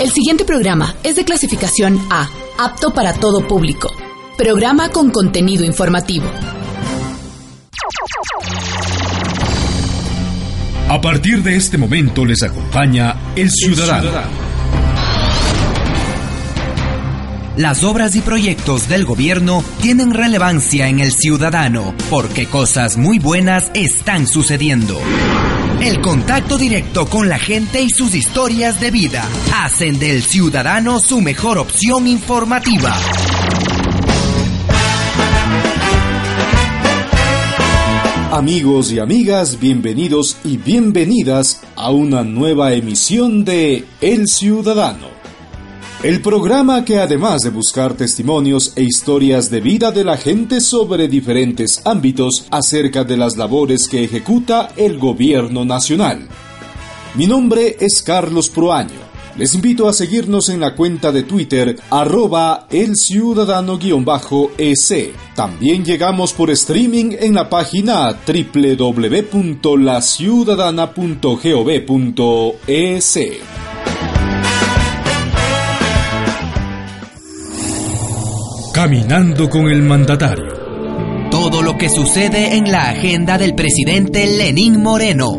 El siguiente programa es de clasificación A, apto para todo público. Programa con contenido informativo. A partir de este momento les acompaña El Ciudadano. Las obras y proyectos del gobierno tienen relevancia en el ciudadano porque cosas muy buenas están sucediendo. El contacto directo con la gente y sus historias de vida hacen del ciudadano su mejor opción informativa. Amigos y amigas, bienvenidos y bienvenidas a una nueva emisión de El Ciudadano. El programa que además de buscar testimonios e historias de vida de la gente sobre diferentes ámbitos acerca de las labores que ejecuta el gobierno nacional. Mi nombre es Carlos Proaño. Les invito a seguirnos en la cuenta de Twitter arroba el ciudadano-ec. También llegamos por streaming en la página www.laciudadana.gov.es. Caminando con el mandatario. Todo lo que sucede en la agenda del presidente Lenín Moreno.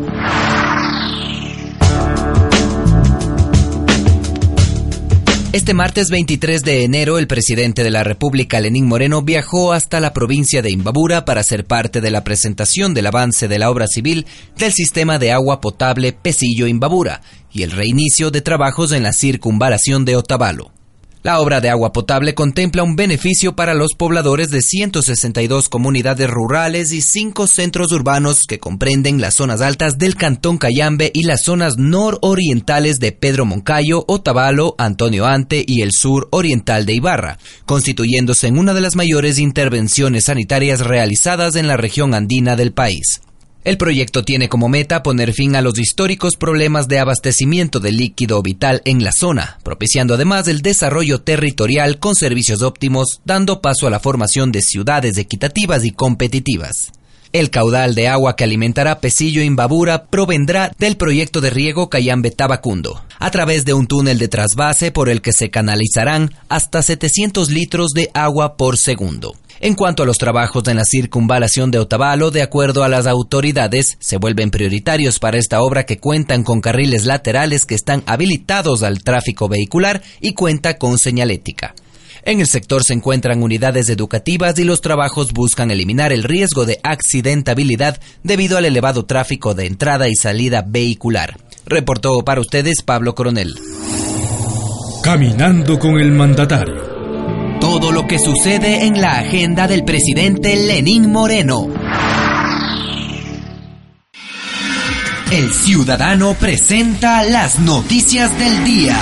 Este martes 23 de enero, el presidente de la República, Lenín Moreno, viajó hasta la provincia de Imbabura para ser parte de la presentación del avance de la obra civil del sistema de agua potable Pesillo Imbabura y el reinicio de trabajos en la circunvalación de Otavalo. La obra de agua potable contempla un beneficio para los pobladores de 162 comunidades rurales y cinco centros urbanos que comprenden las zonas altas del Cantón Cayambe y las zonas nororientales de Pedro Moncayo, Otavalo, Antonio Ante y el sur oriental de Ibarra, constituyéndose en una de las mayores intervenciones sanitarias realizadas en la región andina del país. El proyecto tiene como meta poner fin a los históricos problemas de abastecimiento de líquido vital en la zona, propiciando además el desarrollo territorial con servicios óptimos, dando paso a la formación de ciudades equitativas y competitivas. El caudal de agua que alimentará Pesillo Imbabura provendrá del proyecto de riego Cayambe Tabacundo, a través de un túnel de trasvase por el que se canalizarán hasta 700 litros de agua por segundo. En cuanto a los trabajos en la circunvalación de Otavalo, de acuerdo a las autoridades, se vuelven prioritarios para esta obra que cuentan con carriles laterales que están habilitados al tráfico vehicular y cuenta con señalética. En el sector se encuentran unidades educativas y los trabajos buscan eliminar el riesgo de accidentabilidad debido al elevado tráfico de entrada y salida vehicular. Reportó para ustedes Pablo Coronel. Caminando con el mandatario. Todo lo que sucede en la agenda del presidente Lenín Moreno. El ciudadano presenta las noticias del día.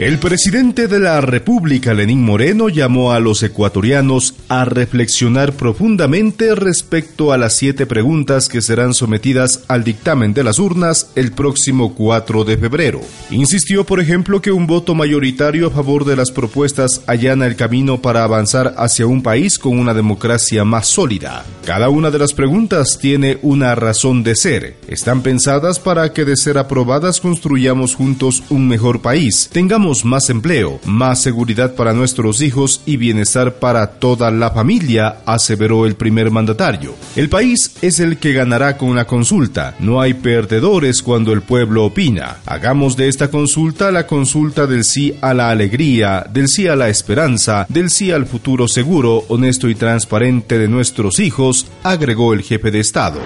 El presidente de la República, Lenín Moreno, llamó a los ecuatorianos a reflexionar profundamente respecto a las siete preguntas que serán sometidas al dictamen de las urnas el próximo 4 de febrero. Insistió, por ejemplo, que un voto mayoritario a favor de las propuestas allana el camino para avanzar hacia un país con una democracia más sólida. Cada una de las preguntas tiene una razón de ser. Están pensadas para que de ser aprobadas construyamos juntos un mejor país. Tengamos más empleo, más seguridad para nuestros hijos y bienestar para toda la familia, aseveró el primer mandatario. El país es el que ganará con la consulta. No hay perdedores cuando el pueblo opina. Hagamos de esta consulta la consulta del sí a la alegría, del sí a la esperanza, del sí al futuro seguro, honesto y transparente de nuestros hijos, agregó el jefe de Estado.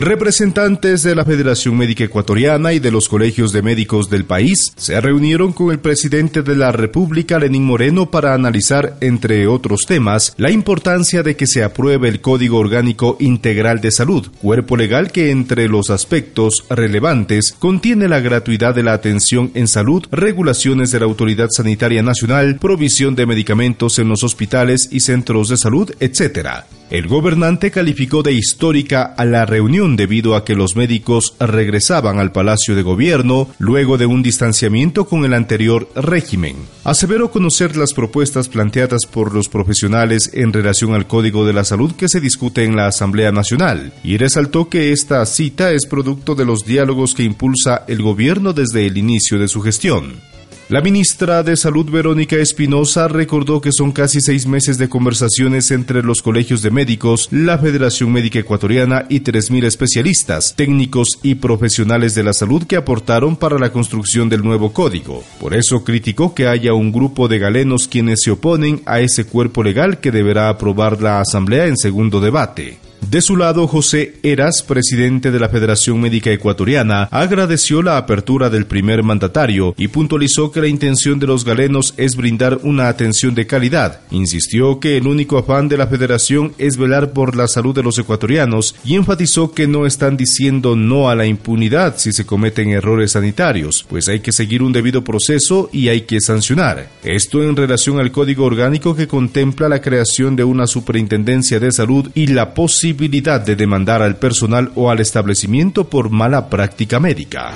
Representantes de la Federación Médica Ecuatoriana y de los colegios de médicos del país se reunieron con el presidente de la República, Lenín Moreno, para analizar, entre otros temas, la importancia de que se apruebe el Código Orgánico Integral de Salud, cuerpo legal que entre los aspectos relevantes contiene la gratuidad de la atención en salud, regulaciones de la Autoridad Sanitaria Nacional, provisión de medicamentos en los hospitales y centros de salud, etc. El gobernante calificó de histórica a la reunión debido a que los médicos regresaban al Palacio de Gobierno luego de un distanciamiento con el anterior régimen. Aseveró conocer las propuestas planteadas por los profesionales en relación al Código de la Salud que se discute en la Asamblea Nacional y resaltó que esta cita es producto de los diálogos que impulsa el gobierno desde el inicio de su gestión. La ministra de Salud Verónica Espinosa recordó que son casi seis meses de conversaciones entre los colegios de médicos, la Federación Médica Ecuatoriana y 3.000 especialistas, técnicos y profesionales de la salud que aportaron para la construcción del nuevo código. Por eso criticó que haya un grupo de galenos quienes se oponen a ese cuerpo legal que deberá aprobar la Asamblea en segundo debate. De su lado, José Eras, presidente de la Federación Médica Ecuatoriana, agradeció la apertura del primer mandatario y puntualizó que la intención de los galenos es brindar una atención de calidad. Insistió que el único afán de la federación es velar por la salud de los ecuatorianos y enfatizó que no están diciendo no a la impunidad si se cometen errores sanitarios, pues hay que seguir un debido proceso y hay que sancionar. Esto en relación al código orgánico que contempla la creación de una superintendencia de salud y la posibilidad de demandar al personal o al establecimiento por mala práctica médica.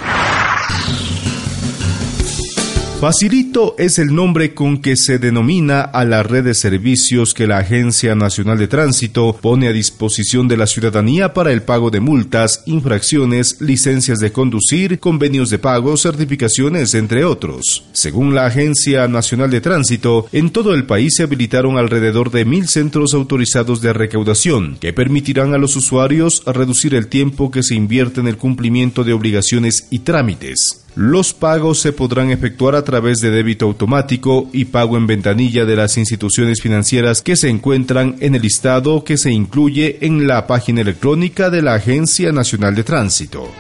Facilito es el nombre con que se denomina a la red de servicios que la Agencia Nacional de Tránsito pone a disposición de la ciudadanía para el pago de multas, infracciones, licencias de conducir, convenios de pago, certificaciones, entre otros. Según la Agencia Nacional de Tránsito, en todo el país se habilitaron alrededor de mil centros autorizados de recaudación que permitirán a los usuarios reducir el tiempo que se invierte en el cumplimiento de obligaciones y trámites. Los pagos se podrán efectuar a través de débito automático y pago en ventanilla de las instituciones financieras que se encuentran en el listado que se incluye en la página electrónica de la Agencia Nacional de Tránsito.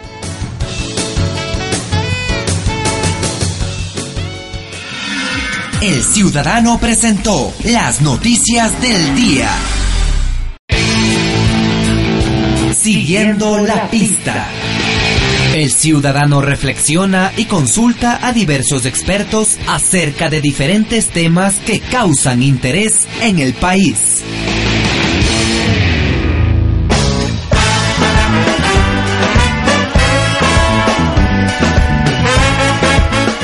El ciudadano presentó las noticias del día. Siguiendo la pista. El ciudadano reflexiona y consulta a diversos expertos acerca de diferentes temas que causan interés en el país.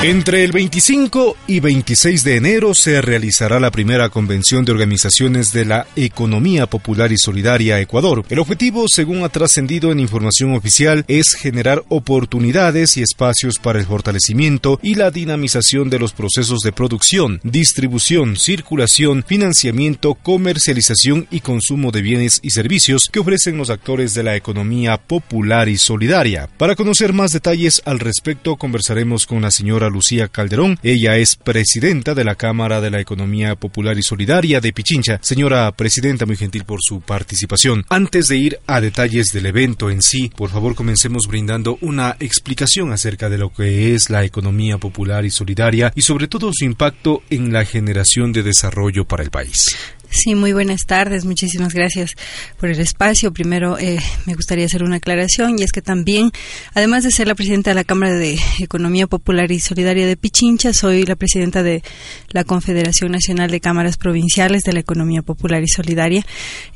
Entre el 25 y 26 de enero se realizará la primera convención de organizaciones de la Economía Popular y Solidaria Ecuador. El objetivo, según ha trascendido en información oficial, es generar oportunidades y espacios para el fortalecimiento y la dinamización de los procesos de producción, distribución, circulación, financiamiento, comercialización y consumo de bienes y servicios que ofrecen los actores de la economía popular y solidaria. Para conocer más detalles al respecto, conversaremos con la señora Lucía Calderón. Ella es presidenta de la Cámara de la Economía Popular y Solidaria de Pichincha. Señora presidenta, muy gentil por su participación. Antes de ir a detalles del evento en sí, por favor comencemos brindando una explicación acerca de lo que es la economía popular y solidaria y sobre todo su impacto en la generación de desarrollo para el país. Sí, muy buenas tardes. Muchísimas gracias por el espacio. Primero, eh, me gustaría hacer una aclaración y es que también, además de ser la presidenta de la Cámara de Economía Popular y Solidaria de Pichincha, soy la presidenta de la Confederación Nacional de Cámaras Provinciales de la Economía Popular y Solidaria.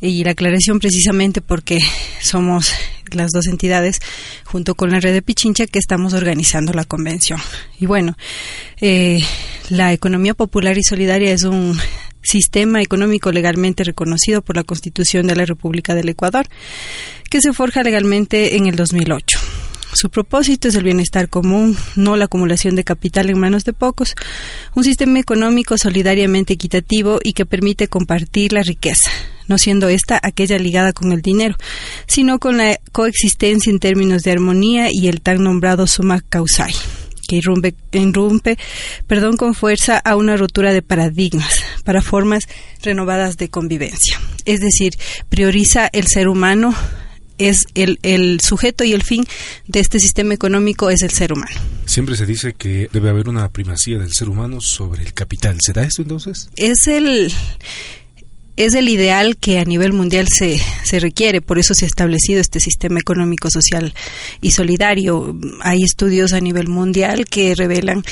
Y la aclaración precisamente porque somos las dos entidades junto con la red de Pichincha que estamos organizando la convención. Y bueno, eh, la economía popular y solidaria es un sistema económico legalmente reconocido por la Constitución de la República del Ecuador, que se forja legalmente en el 2008. Su propósito es el bienestar común, no la acumulación de capital en manos de pocos, un sistema económico solidariamente equitativo y que permite compartir la riqueza, no siendo esta aquella ligada con el dinero, sino con la coexistencia en términos de armonía y el tan nombrado suma causai que irrumpe, irrumpe perdón, con fuerza a una rotura de paradigmas para formas renovadas de convivencia. Es decir, prioriza el ser humano es el, el sujeto y el fin de este sistema económico es el ser humano. Siempre se dice que debe haber una primacía del ser humano sobre el capital. ¿Se da esto entonces? Es el es el ideal que a nivel mundial se, se requiere, por eso se ha establecido este sistema económico, social y solidario. Hay estudios a nivel mundial que revelan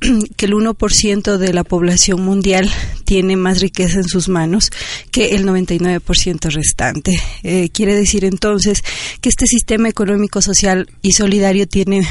que el 1% de la población mundial tiene más riqueza en sus manos que el 99% restante. Eh, quiere decir entonces que este sistema económico, social y solidario tiene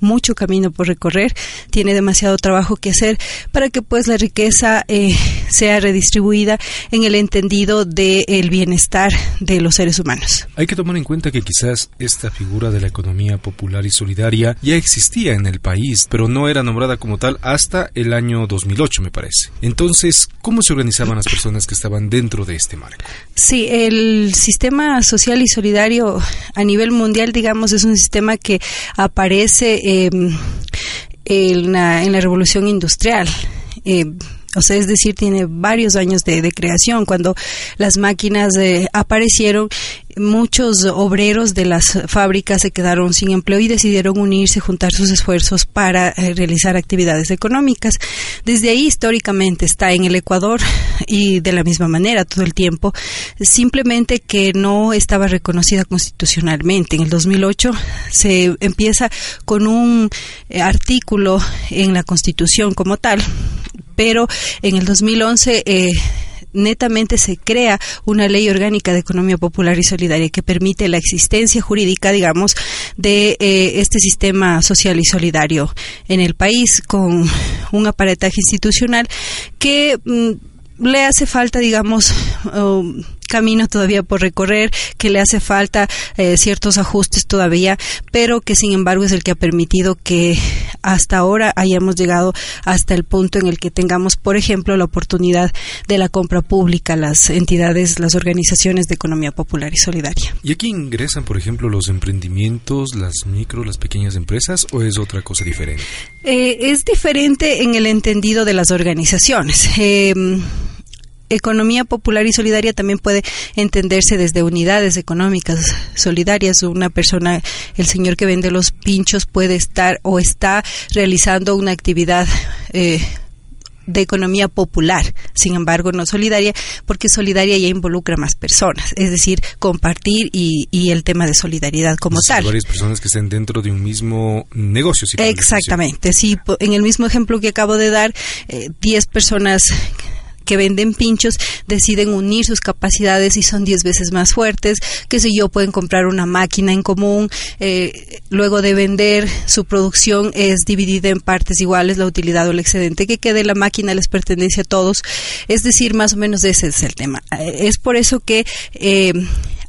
mucho camino por recorrer, tiene demasiado trabajo que hacer para que pues la riqueza eh, sea redistribuida en el entendido del bienestar de los seres humanos. Hay que tomar en cuenta que quizás esta figura de la economía popular y solidaria ya existía en el país, pero no era nombrada como tal hasta el año 2008, me parece. Entonces, ¿cómo se organizaban las personas que estaban dentro de este marco? Sí, el sistema social y solidario a nivel mundial, digamos, es un sistema que aparece eh, en, la, en, la, revolución industrial. Eh, o sea, es decir, tiene varios años de, de creación. Cuando las máquinas eh, aparecieron, muchos obreros de las fábricas se quedaron sin empleo y decidieron unirse, juntar sus esfuerzos para eh, realizar actividades económicas. Desde ahí históricamente está en el Ecuador y de la misma manera todo el tiempo, simplemente que no estaba reconocida constitucionalmente. En el 2008 se empieza con un eh, artículo en la Constitución como tal, pero en el 2011 eh, netamente se crea una ley orgánica de economía popular y solidaria que permite la existencia jurídica, digamos, de eh, este sistema social y solidario en el país con un aparataje institucional que mm, le hace falta, digamos, um, camino todavía por recorrer, que le hace falta eh, ciertos ajustes todavía, pero que sin embargo es el que ha permitido que hasta ahora hayamos llegado hasta el punto en el que tengamos, por ejemplo, la oportunidad de la compra pública, las entidades, las organizaciones de economía popular y solidaria. ¿Y aquí ingresan, por ejemplo, los emprendimientos, las micro, las pequeñas empresas o es otra cosa diferente? Eh, es diferente en el entendido de las organizaciones. Eh, economía popular y solidaria también puede entenderse desde unidades económicas solidarias. Una persona, el señor que vende los pinchos, puede estar o está realizando una actividad. Eh, de economía popular, sin embargo no solidaria, porque solidaria ya involucra más personas, es decir, compartir y, el tema de solidaridad como tal. Varias personas que estén dentro de un mismo negocio. Exactamente, sí, en el mismo ejemplo que acabo de dar, 10 eh, personas que venden pinchos deciden unir sus capacidades y son 10 veces más fuertes, que si yo pueden comprar una máquina en común, eh, luego de vender su producción es dividida en partes iguales, la utilidad o el excedente que quede la máquina les pertenece a todos, es decir, más o menos ese es el tema. Eh, es por eso que eh,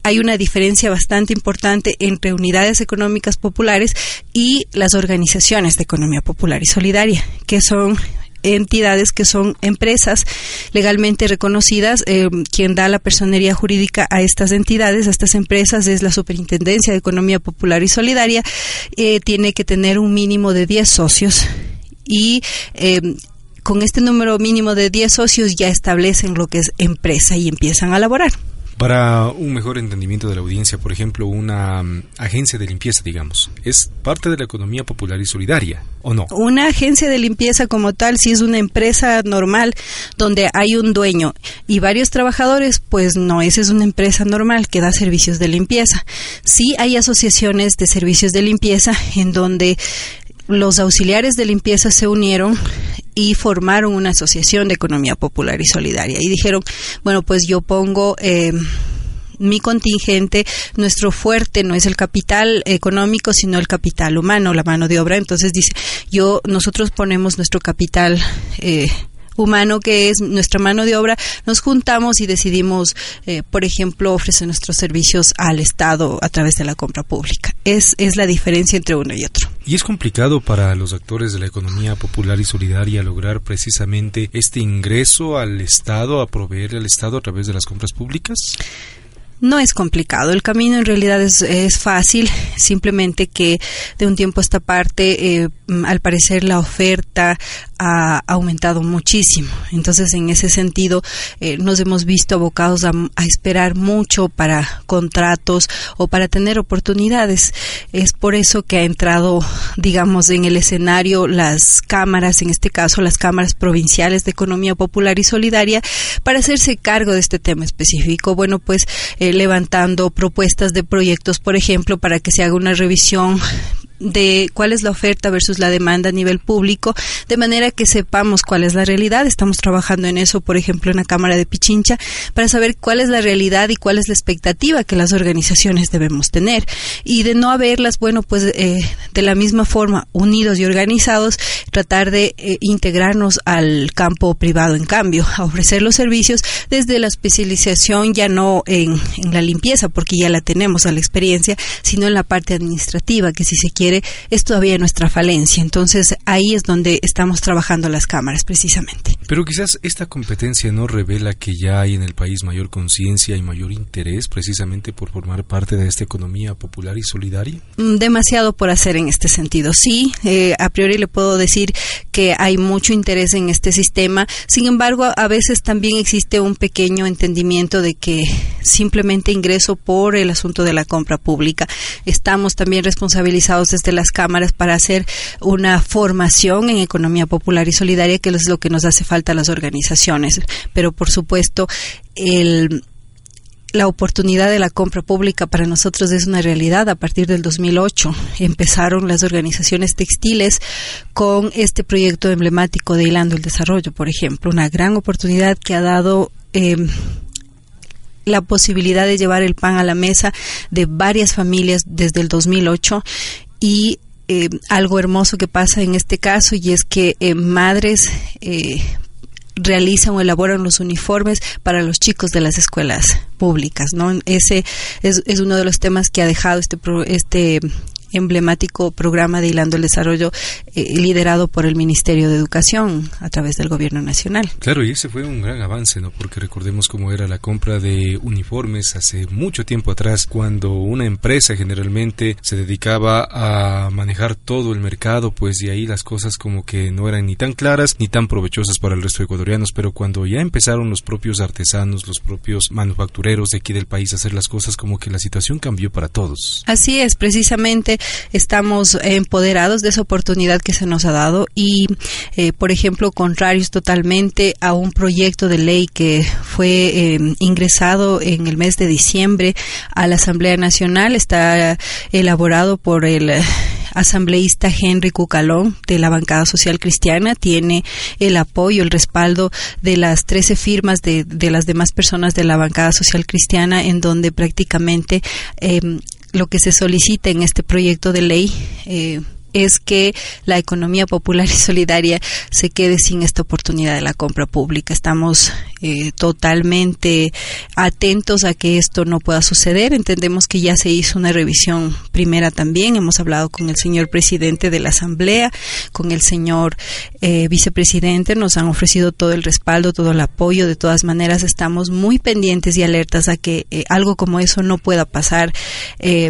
hay una diferencia bastante importante entre unidades económicas populares y las organizaciones de economía popular y solidaria, que son entidades que son empresas legalmente reconocidas. Eh, quien da la personería jurídica a estas entidades, a estas empresas, es la Superintendencia de Economía Popular y Solidaria. Eh, tiene que tener un mínimo de 10 socios y eh, con este número mínimo de 10 socios ya establecen lo que es empresa y empiezan a laborar. Para un mejor entendimiento de la audiencia, por ejemplo, una mm, agencia de limpieza, digamos, ¿es parte de la economía popular y solidaria o no? Una agencia de limpieza como tal, si es una empresa normal donde hay un dueño y varios trabajadores, pues no, esa es una empresa normal que da servicios de limpieza. Sí hay asociaciones de servicios de limpieza en donde los auxiliares de limpieza se unieron y formaron una asociación de economía popular y solidaria. Y dijeron, bueno, pues yo pongo... Eh, mi contingente, nuestro fuerte no es el capital económico, sino el capital humano, la mano de obra. Entonces dice, yo, nosotros ponemos nuestro capital eh, humano que es nuestra mano de obra, nos juntamos y decidimos, eh, por ejemplo, ofrecer nuestros servicios al Estado a través de la compra pública. Es, es la diferencia entre uno y otro. ¿Y es complicado para los actores de la economía popular y solidaria lograr precisamente este ingreso al Estado, a proveer al Estado a través de las compras públicas? No es complicado, el camino en realidad es, es fácil, simplemente que de un tiempo a esta parte, eh, al parecer la oferta ha aumentado muchísimo. Entonces, en ese sentido, eh, nos hemos visto abocados a, esperar mucho para contratos o para tener oportunidades. Es por eso que ha entrado, digamos, en el escenario las cámaras, en este caso las cámaras provinciales de economía popular y solidaria, para hacerse cargo de este tema específico. Bueno, pues eh, levantando propuestas de proyectos, por ejemplo, para que se haga una revisión de cuál es la oferta versus la demanda a nivel público, de manera que sepamos cuál es la realidad. Estamos trabajando en eso, por ejemplo, en la Cámara de Pichincha, para saber cuál es la realidad y cuál es la expectativa que las organizaciones debemos tener. Y de no haberlas, bueno, pues eh, de la misma forma, unidos y organizados, tratar de eh, integrarnos al campo privado, en cambio, a ofrecer los servicios desde la especialización ya no en, en la limpieza, porque ya la tenemos a la experiencia, sino en la parte administrativa, que si se quiere es todavía nuestra falencia. Entonces ahí es donde estamos trabajando las cámaras precisamente. Pero quizás esta competencia no revela que ya hay en el país mayor conciencia y mayor interés precisamente por formar parte de esta economía popular y solidaria. Mm, demasiado por hacer en este sentido. Sí, eh, a priori le puedo decir que hay mucho interés en este sistema. Sin embargo, a veces también existe un pequeño entendimiento de que simplemente ingreso por el asunto de la compra pública. Estamos también responsabilizados de las cámaras para hacer una formación en economía popular y solidaria, que es lo que nos hace falta a las organizaciones. Pero, por supuesto, la oportunidad de la compra pública para nosotros es una realidad. A partir del 2008 empezaron las organizaciones textiles con este proyecto emblemático de Hilando el Desarrollo, por ejemplo, una gran oportunidad que ha dado eh, la posibilidad de llevar el pan a la mesa de varias familias desde el 2008 y eh, algo hermoso que pasa en este caso y es que eh, madres realizan o elaboran los uniformes para los chicos de las escuelas públicas, ¿no? Ese es, uno de los temas que ha dejado este este emblemático programa de Hilando el Desarrollo eh, liderado por el Ministerio de Educación a través del Gobierno Nacional. Claro, y ese fue un gran avance, ¿no? Porque recordemos cómo era la compra de uniformes hace mucho tiempo atrás, cuando una empresa generalmente se dedicaba a manejar todo el mercado, pues de ahí las cosas como que no eran ni tan claras ni tan provechosas para el resto de ecuatorianos, pero cuando ya empezaron los propios artesanos, los propios manufactureros de aquí del país a hacer las cosas, como que la situación cambió para todos. Así es, precisamente estamos empoderados de esa oportunidad que se nos ha dado y, eh, por ejemplo, contrarios totalmente a un proyecto de ley que fue eh, ingresado en el mes de diciembre a la Asamblea Nacional, está elaborado por el asambleísta Henry Cucalón de la bancada social cristiana. Tiene el apoyo, el respaldo de las 13 firmas de, de las demás personas de la bancada social cristiana en donde prácticamente eh, lo que se solicita en este proyecto de ley eh, es que la economía popular y solidaria se quede sin esta oportunidad de la compra pública. Estamos eh, totalmente atentos a que esto no pueda suceder. Entendemos que ya se hizo una revisión primera también. Hemos hablado con el señor presidente de la Asamblea, con el señor eh, vicepresidente. Nos han ofrecido todo el respaldo, todo el apoyo. De todas maneras, estamos muy pendientes y alertas a que eh, algo como eso no pueda pasar,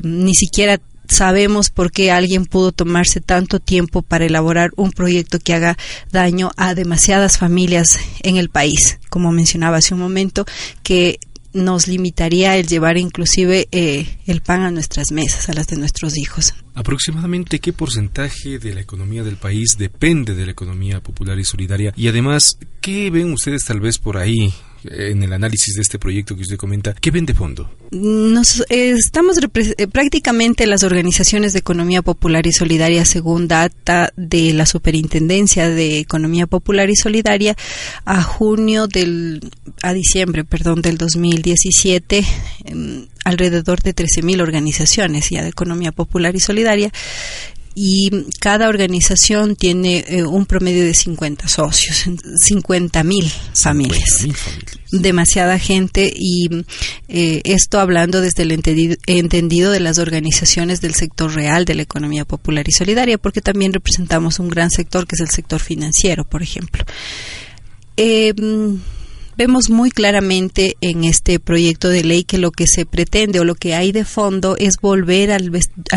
ni siquiera sabemos por qué alguien pudo tomarse tanto tiempo para elaborar un proyecto que haga daño a demasiadas familias en el país, como mencionaba hace un momento, que nos limitaría el llevar inclusive eh, el pan a nuestras mesas, a las de nuestros hijos. Aproximadamente qué porcentaje de la economía del país depende de la economía popular y solidaria y además, ¿qué ven ustedes tal vez por ahí en el análisis de este proyecto que usted comenta, ¿qué ven de fondo? Nos, eh, estamos eh, prácticamente las organizaciones de economía popular y solidaria, según data de la Superintendencia de Economía Popular y Solidaria, a junio del, a diciembre, perdón, del 2017, em, alrededor de 13.000 organizaciones ya de economía popular y solidaria y cada organización tiene eh, un promedio de 50 socios, 50 mil familias. Demasiada gente y eh, esto hablando desde el entendido, de las organizaciones del sector real de la economía popular y solidaria, porque también representamos un gran sector que es el sector financiero, por ejemplo. Eh, vemos muy claramente en este proyecto de ley que lo que se pretende o lo que hay de fondo es volver al,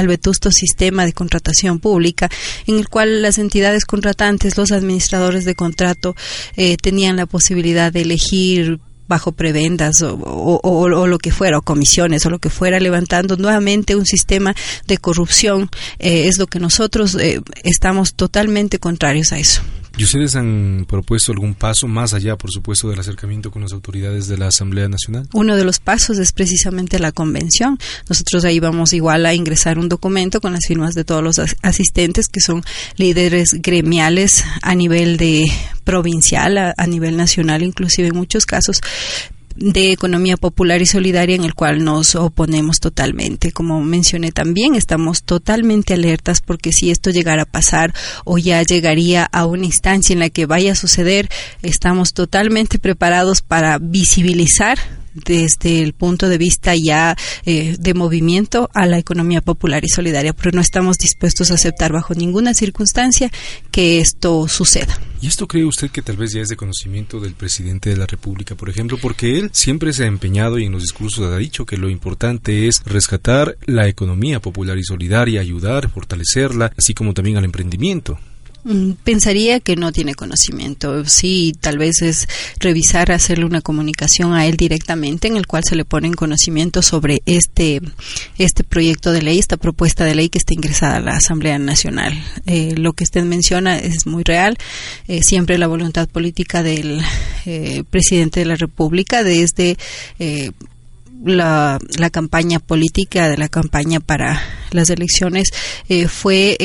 vetusto sistema de contratación pública en el cual las entidades contratantes, los administradores de contrato eh, tenían la posibilidad de elegir bajo prebendas o, lo que fuera, o comisiones o lo que fuera, levantando nuevamente un sistema de corrupción, eh, es lo que nosotros eh, estamos totalmente contrarios a eso. ¿Y ustedes han propuesto algún paso más allá, por supuesto, del acercamiento con las autoridades de la Asamblea Nacional? Uno de los pasos es precisamente la convención. Nosotros ahí vamos igual a ingresar un documento con las firmas de todos los asistentes que son líderes gremiales a nivel de provincial, a, a nivel nacional, inclusive en muchos casos, de economía popular y solidaria en el cual nos oponemos totalmente. Como mencioné también, estamos totalmente alertas porque si esto llegara a pasar o ya llegaría a una instancia en la que vaya a suceder, estamos totalmente preparados para visibilizar desde el punto de vista ya eh, de movimiento a la economía popular y solidaria, pero no estamos dispuestos a aceptar bajo ninguna circunstancia que esto suceda. ¿Y esto cree usted que tal vez ya es de conocimiento del presidente de la República, por ejemplo? Porque él siempre se ha empeñado y en los discursos ha dicho que lo importante es rescatar la economía popular y solidaria, ayudar, fortalecerla, así como también al emprendimiento. Mm, pensaría que no tiene conocimiento. Sí, tal vez es revisar, hacerle una comunicación a él directamente en el cual se le pone en conocimiento sobre este, este proyecto de ley, esta propuesta de ley que está ingresada a la Asamblea Nacional. Eh, lo que usted menciona es muy real. Eh, siempre la voluntad política del eh, presidente de la República desde la, la, campaña política de la campaña para las elecciones fue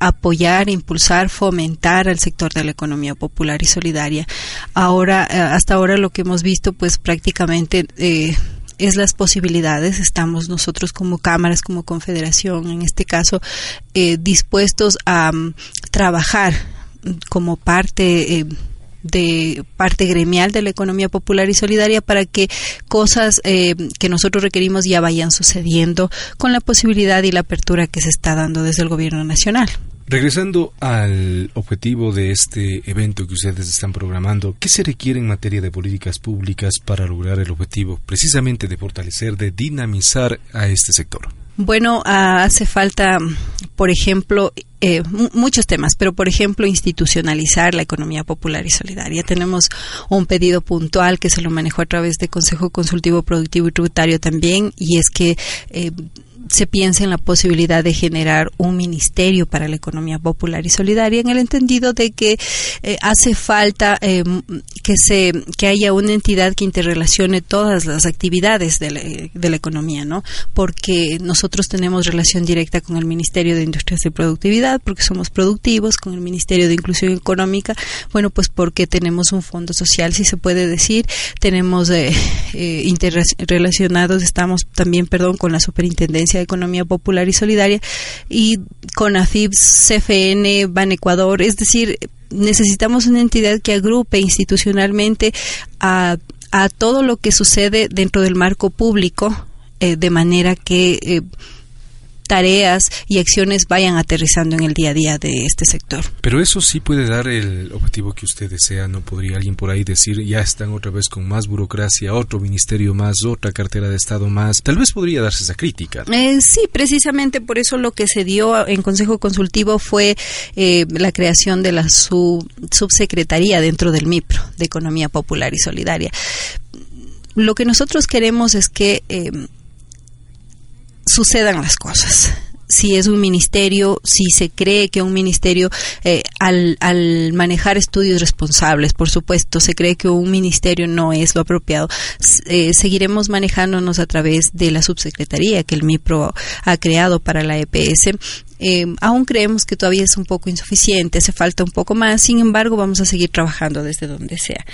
apoyar, impulsar, fomentar el sector de la economía popular y solidaria. Ahora, eh, hasta ahora lo que hemos visto, pues prácticamente eh, es las posibilidades. Estamos nosotros como cámaras, como confederación, en este caso, eh, dispuestos a mm, trabajar como parte de parte gremial de la economía popular y solidaria para que cosas eh, que nosotros requerimos ya vayan sucediendo con la posibilidad y la apertura que se está dando desde el gobierno nacional. Regresando al objetivo de este evento que ustedes están programando, ¿qué se requiere en materia de políticas públicas para lograr el objetivo precisamente de fortalecer, de dinamizar a este sector? Bueno, ah, hace falta, por ejemplo, eh, muchos temas, pero por ejemplo, institucionalizar la economía popular y solidaria. Tenemos un pedido puntual que se lo manejó a través de Consejo Consultivo Productivo y Tributario también, y es que eh, se piensa en la posibilidad de generar un ministerio para la economía popular y solidaria en el entendido de que eh, hace falta eh, que se que haya una entidad que interrelacione todas las actividades de la, de la, economía, ¿no? Porque nosotros tenemos relación directa con el Ministerio de Industrias y Productividad, porque somos productivos, con el Ministerio de Inclusión Económica, bueno, pues porque tenemos un fondo social, si se puede decir, tenemos eh, eh interrelacionados, estamos también, perdón, con la Superintendencia de Economía Popular y Solidaria y con AFIB, CFN, Ban Ecuador, es decir, necesitamos una entidad que agrupe institucionalmente a, a todo lo que sucede dentro del marco público eh, de manera que eh, tareas y acciones vayan aterrizando en el día a día de este sector. Pero eso sí puede dar el objetivo que usted desea, ¿no? Podría alguien por ahí decir, ya están otra vez con más burocracia, otro ministerio más, otra cartera de Estado más. Tal vez podría darse esa crítica. Eh, sí, precisamente por eso lo que se dio en Consejo Consultivo fue eh, la creación de la subsecretaría dentro del MIPRO, de Economía Popular y Solidaria. Lo que nosotros queremos es que eh, sucedan las cosas si es un ministerio, si se cree que un ministerio, eh, al, al, manejar estudios responsables, por supuesto, se cree que un ministerio no es lo apropiado, eh, seguiremos manejándonos a través de la subsecretaría que el MIPRO ha creado para la EPS. Eh, aún creemos que todavía es un poco insuficiente, hace falta un poco más, sin embargo vamos a seguir trabajando desde donde sea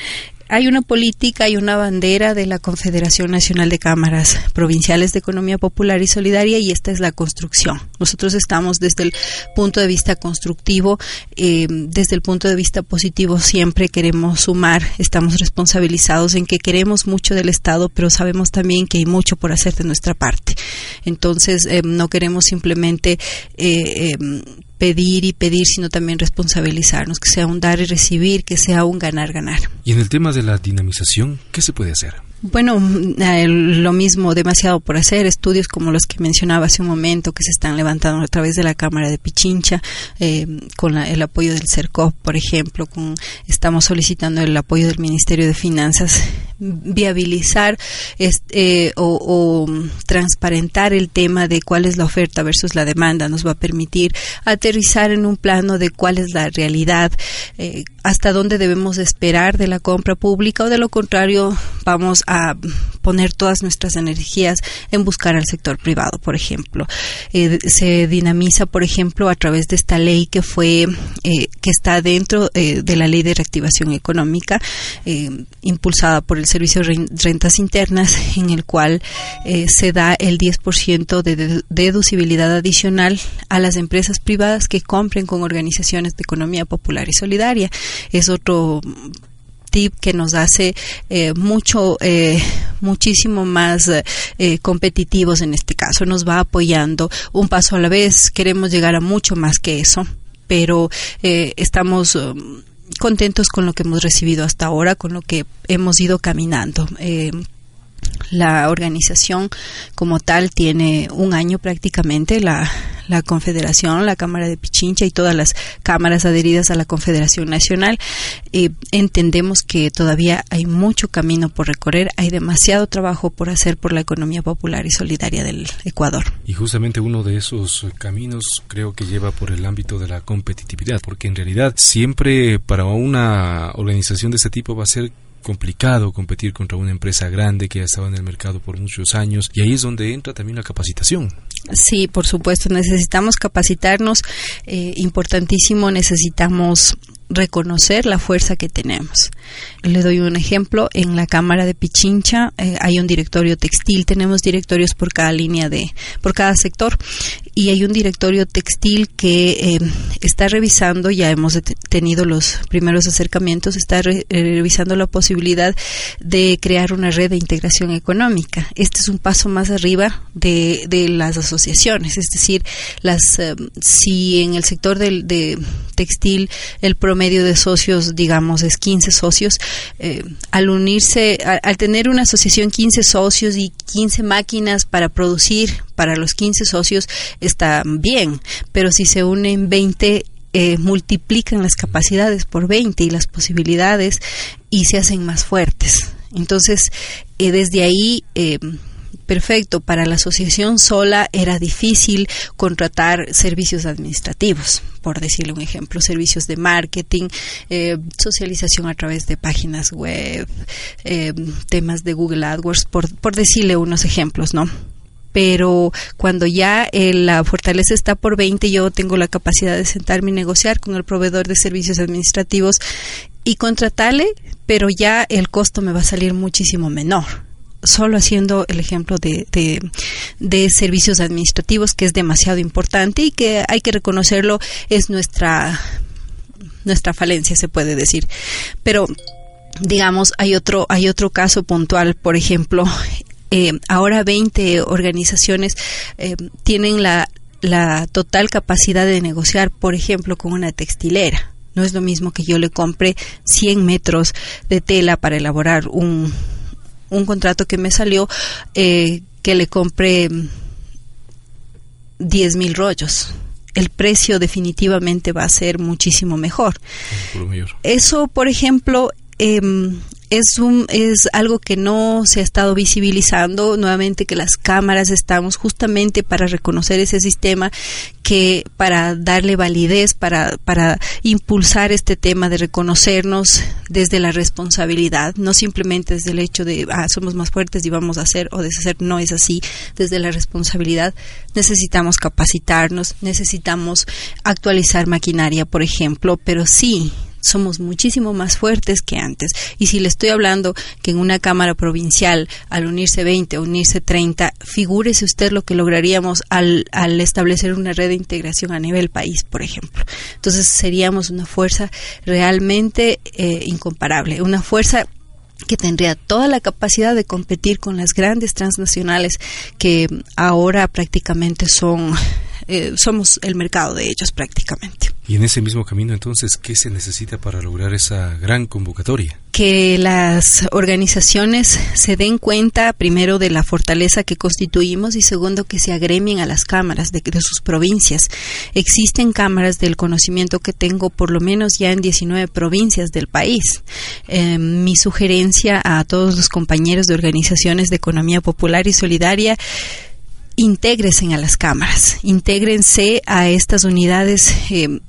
hay una política y una bandera de la Confederación Nacional de Cámaras Provinciales de Economía Popular y Solidaria y esta es la construcción. Nosotros estamos desde el punto de vista constructivo, eh, desde el punto de vista positivo siempre queremos sumar, estamos responsabilizados en que queremos mucho del Estado, pero sabemos también que hay mucho por hacer de nuestra parte. Entonces, eh, no queremos simplemente eh, em, pedir y pedir, sino también responsabilizarnos, que sea un dar y recibir, que sea un ganar-ganar. Y en el tema de la dinamización, ¿qué se puede hacer? Bueno, eh, lo mismo, demasiado por hacer, estudios como los que mencionaba hace un momento, que se están levantando a través de la Cámara de Pichincha, eh, con el apoyo del CERCOP, por ejemplo, con, estamos solicitando el apoyo del Ministerio de Finanzas, viabilizar este, o, o, transparentar el tema de cuál es la oferta versus la demanda, nos va a permitir aterrizar en un plano de cuál es la realidad, eh, hasta dónde debemos esperar de la compra pública o de lo contrario vamos a poner todas nuestras energías en buscar al sector privado, por ejemplo. Eh, se dinamiza, por ejemplo, a través de esta ley que fue, eh, que está dentro eh, de la ley de reactivación económica, impulsada por el Servicio de Rentas Internas, en el cual se da el 10% de deducibilidad adicional a las empresas privadas que compren con organizaciones de economía popular y solidaria. Es otro tip que nos hace eh, mucho, eh, muchísimo más eh, competitivos en este caso. Nos va apoyando un paso a la vez. Queremos llegar a mucho más que eso, pero estamos um, contentos con lo que hemos recibido hasta ahora, con lo que hemos ido caminando. La organización como tal tiene un año prácticamente, la, la Confederación, la Cámara de Pichincha y todas las cámaras adheridas a la Confederación Nacional. Eh, entendemos que todavía hay mucho camino por recorrer, hay demasiado trabajo por hacer por la economía popular y solidaria del Ecuador. Y justamente uno de esos caminos creo que lleva por el ámbito de la competitividad, porque en realidad siempre para una organización de este tipo va a ser complicado competir contra una empresa grande que ya estaba en el mercado por muchos años y ahí es donde entra también la capacitación. Sí, por supuesto, necesitamos capacitarnos, eh, importantísimo, necesitamos reconocer la fuerza que tenemos. Le doy un ejemplo, en la Cámara de Pichincha eh, hay un directorio textil, tenemos directorios por cada línea de, por cada sector y hay un directorio textil que eh, está revisando, ya hemos tenido los primeros acercamientos, está eh, revisando la posibilidad de crear una red de integración económica. Este es un paso más arriba de, de las asociaciones, es decir, las si en el sector del de textil el promedio de socios, digamos, es 15 socios, eh, al unirse, al, tener una asociación 15 socios y 15 máquinas para producir para los 15 socios, está bien, pero si se unen 20 eh, multiplican las capacidades por 20 y las posibilidades y se hacen más fuertes. Entonces, eh, desde ahí perfecto. Para la asociación sola era difícil contratar servicios administrativos, por decirle un ejemplo, servicios de marketing, eh, socialización a través de páginas web, eh, temas de Google AdWords, por, por decirle unos ejemplos, ¿no? Pero cuando ya eh, la fortaleza está por 20, yo tengo la capacidad de sentarme y negociar con el proveedor de servicios administrativos y contratarle, pero ya el costo me va a salir muchísimo menor solo haciendo el ejemplo de, de, servicios administrativos, que es demasiado importante y que hay que reconocerlo, es nuestra, nuestra falencia, se puede decir. Pero, digamos, hay otro, hay otro caso puntual, por ejemplo, eh, ahora 20 organizaciones eh, tienen la, la total capacidad de negociar, por ejemplo, con una textilera. No es lo mismo que yo le compre 100 metros de tela para elaborar un, un contrato que me salió eh, que le compré 10 mil rollos. El precio definitivamente va a ser muchísimo mejor. Eso, por ejemplo, eh, es un es algo que no se ha estado visibilizando nuevamente que las cámaras estamos justamente para reconocer ese sistema que para darle validez para para impulsar este tema de reconocernos desde la responsabilidad no simplemente desde el hecho de ah, somos más fuertes y vamos a hacer o deshacer no es así desde la responsabilidad necesitamos capacitarnos necesitamos actualizar maquinaria por ejemplo pero sí somos muchísimo más fuertes que antes. Y si le estoy hablando que en una Cámara Provincial, al unirse 20 o unirse 30, figúrese usted lo que lograríamos al, al establecer una red de integración a nivel país, por ejemplo. Entonces seríamos una fuerza realmente eh, incomparable, una fuerza que tendría toda la capacidad de competir con las grandes transnacionales que ahora prácticamente son eh, somos el mercado de ellos prácticamente. Y en ese mismo camino, entonces, ¿qué se necesita para lograr esa gran convocatoria? Que las organizaciones se den cuenta, primero, de la fortaleza que constituimos y segundo, que se agremien a las cámaras de, sus provincias. Existen cámaras del conocimiento que tengo por lo menos ya en 19 provincias del país. Eh, mi sugerencia a todos los compañeros de organizaciones de economía popular y solidaria intégresen a las cámaras, intégrense a estas unidades eh,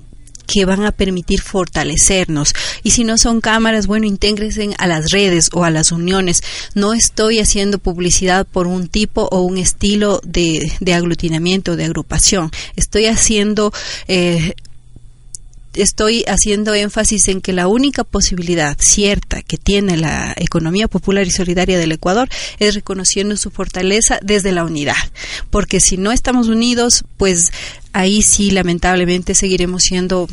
que van a permitir fortalecernos. Y si no son cámaras, bueno, intégresen a las redes o a las uniones. No estoy haciendo publicidad por un tipo o un estilo de, de aglutinamiento, de agrupación. Estoy haciendo eh, estoy haciendo énfasis en que la única posibilidad cierta que tiene la economía popular y solidaria del Ecuador es reconociendo su fortaleza desde la unidad, porque si no estamos unidos, pues ahí sí lamentablemente seguiremos siendo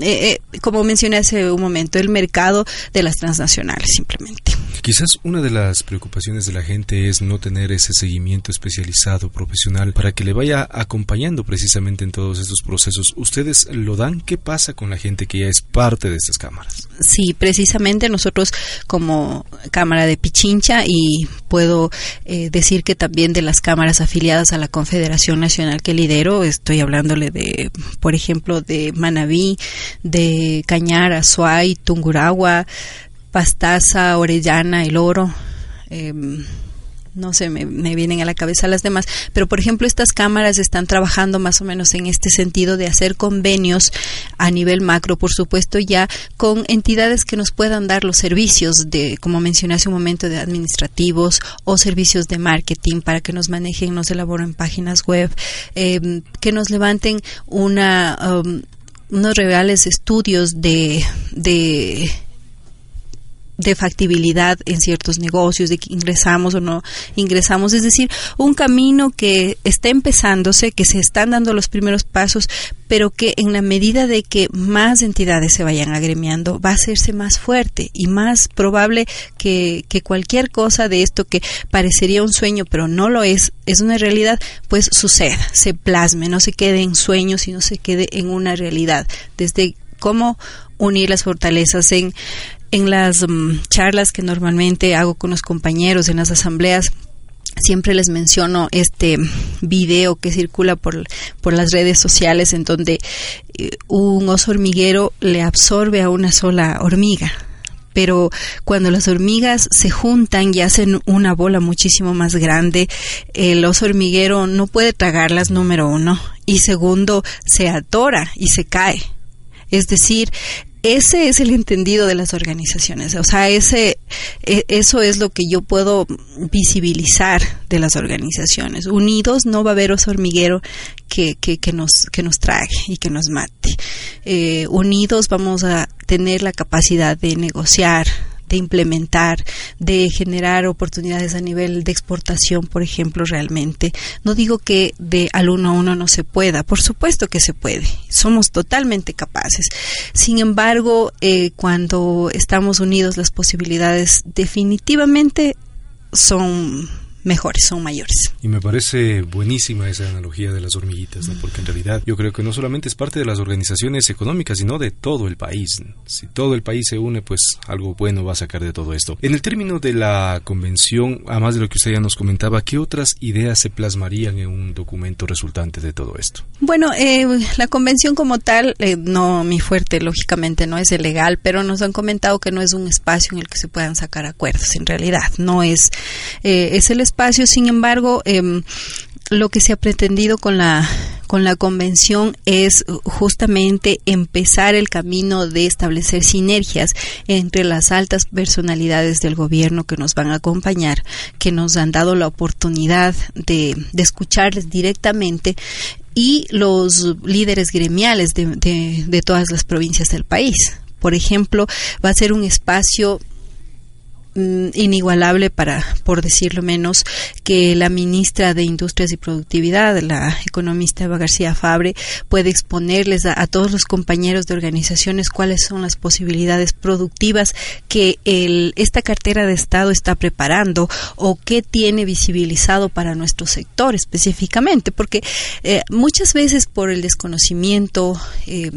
eh, como mencioné hace un momento, el mercado de las transnacionales simplemente. Quizás una de las preocupaciones de la gente es no tener ese seguimiento especializado, profesional, para que le vaya acompañando precisamente en todos estos procesos. ¿Ustedes lo dan? ¿Qué pasa con la gente que ya es parte de estas cámaras? Sí, precisamente nosotros como Cámara de Pichincha y puedo eh, decir que también de las cámaras afiliadas a la Confederación Nacional que lidero, estoy hablándole de, por ejemplo, de Manabí, de Cañar, Suay, Tunguragua, Pastaza, Orellana, El Oro. Em, no sé, me, vienen a la cabeza las demás, pero por ejemplo estas cámaras están trabajando más o menos en este sentido de hacer convenios a nivel macro, por supuesto, ya con entidades que nos puedan dar los servicios de, como mencioné hace un momento, de administrativos o servicios de marketing para que nos manejen, nos elaboren páginas web, em, que nos levanten una... Um, unos reales estudios de, de de factibilidad en ciertos negocios, de que ingresamos o no ingresamos, es decir, un camino que está empezándose, que se están dando los primeros pasos, pero que en la medida de que más entidades se vayan agremiando, va a hacerse más fuerte y más probable que, que cualquier cosa de esto que parecería un sueño, pero no lo es, es una realidad, pues suceda, se plasme, no se quede en sueños, sino se quede en una realidad. Desde cómo unir las fortalezas en en las mm, charlas que normalmente hago con los compañeros en las asambleas, siempre les menciono este video que circula por, por las redes sociales en donde eh, un oso hormiguero le absorbe a una sola hormiga. Pero cuando las hormigas se juntan y hacen una bola muchísimo más grande, el oso hormiguero no puede tragarlas, número uno, y segundo, se atora y se cae. Es decir, ese es el entendido de las organizaciones, o sea, ese, e, eso es lo que yo puedo visibilizar de las organizaciones. Unidos no va a haber oso hormiguero que, que, que, nos, que nos trague y que nos mate. Eh, unidos vamos a tener la capacidad de negociar, de implementar, de generar oportunidades a nivel de exportación, por ejemplo, realmente. No digo que de al uno a uno no se pueda, por supuesto que se puede, somos totalmente capaces. Sin embargo, eh, cuando estamos unidos, las posibilidades definitivamente son mejores, son mayores. Y me parece buenísima esa analogía de las hormiguitas, ¿no? porque en realidad yo creo que no solamente es parte de las organizaciones económicas, sino de todo el país. Si todo el país se une, pues algo bueno va a sacar de todo esto. En el término de la convención, además de lo que usted ya nos comentaba, ¿qué otras ideas se plasmarían en un documento resultante de todo esto? Bueno, eh, la convención como tal, eh, no mi fuerte, lógicamente no es legal, pero nos han comentado que no es un espacio en el que se puedan sacar acuerdos. En realidad, no es, eh, es el espacio, sin embargo, em, lo que se ha pretendido con la con la convención es justamente empezar el camino de establecer sinergias entre las altas personalidades del gobierno que nos van a acompañar, que nos han dado la oportunidad de, de escucharles directamente y los líderes gremiales de, de, todas las provincias del país. Por ejemplo, va a ser un espacio inigualable para por decirlo menos que la ministra de Industrias y Productividad la economista Eva García Fabre puede exponerles a, todos los compañeros de organizaciones cuáles son las posibilidades productivas que el, esta cartera de Estado está preparando o qué tiene visibilizado para nuestro sector específicamente porque eh, muchas veces por el desconocimiento eh,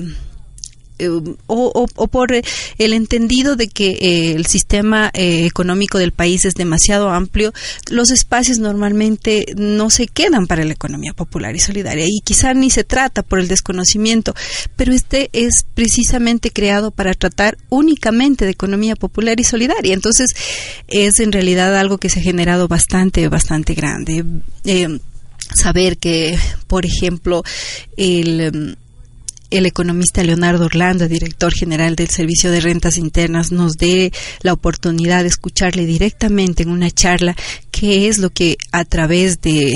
eh, o, por el entendido de que eh, el sistema eh, económico del país es demasiado amplio, los espacios normalmente no se quedan para la economía popular y solidaria y quizá ni se trata por el desconocimiento, pero este es precisamente creado para tratar únicamente de economía popular y solidaria. Entonces es en realidad algo que se ha generado bastante, bastante grande. saber que, por ejemplo, el el economista Leonardo Orlando, director general del Servicio de Rentas Internas, nos dé la oportunidad de escucharle directamente en una charla qué es lo que a través de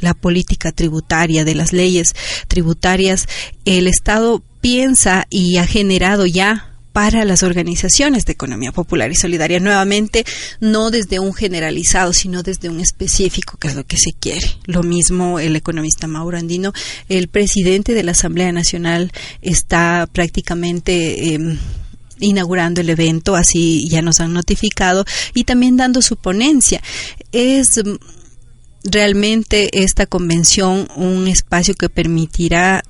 la política tributaria, de las leyes tributarias, el Estado piensa y ha generado ya para las organizaciones de economía popular y solidaria. Nuevamente, no desde un generalizado, sino desde un específico, que es lo que se quiere. Lo mismo el economista Mauro Andino, el presidente de la Asamblea Nacional está prácticamente... Em, inaugurando el evento, así ya nos han notificado, y también dando su ponencia. Es em, realmente esta convención un espacio que permitirá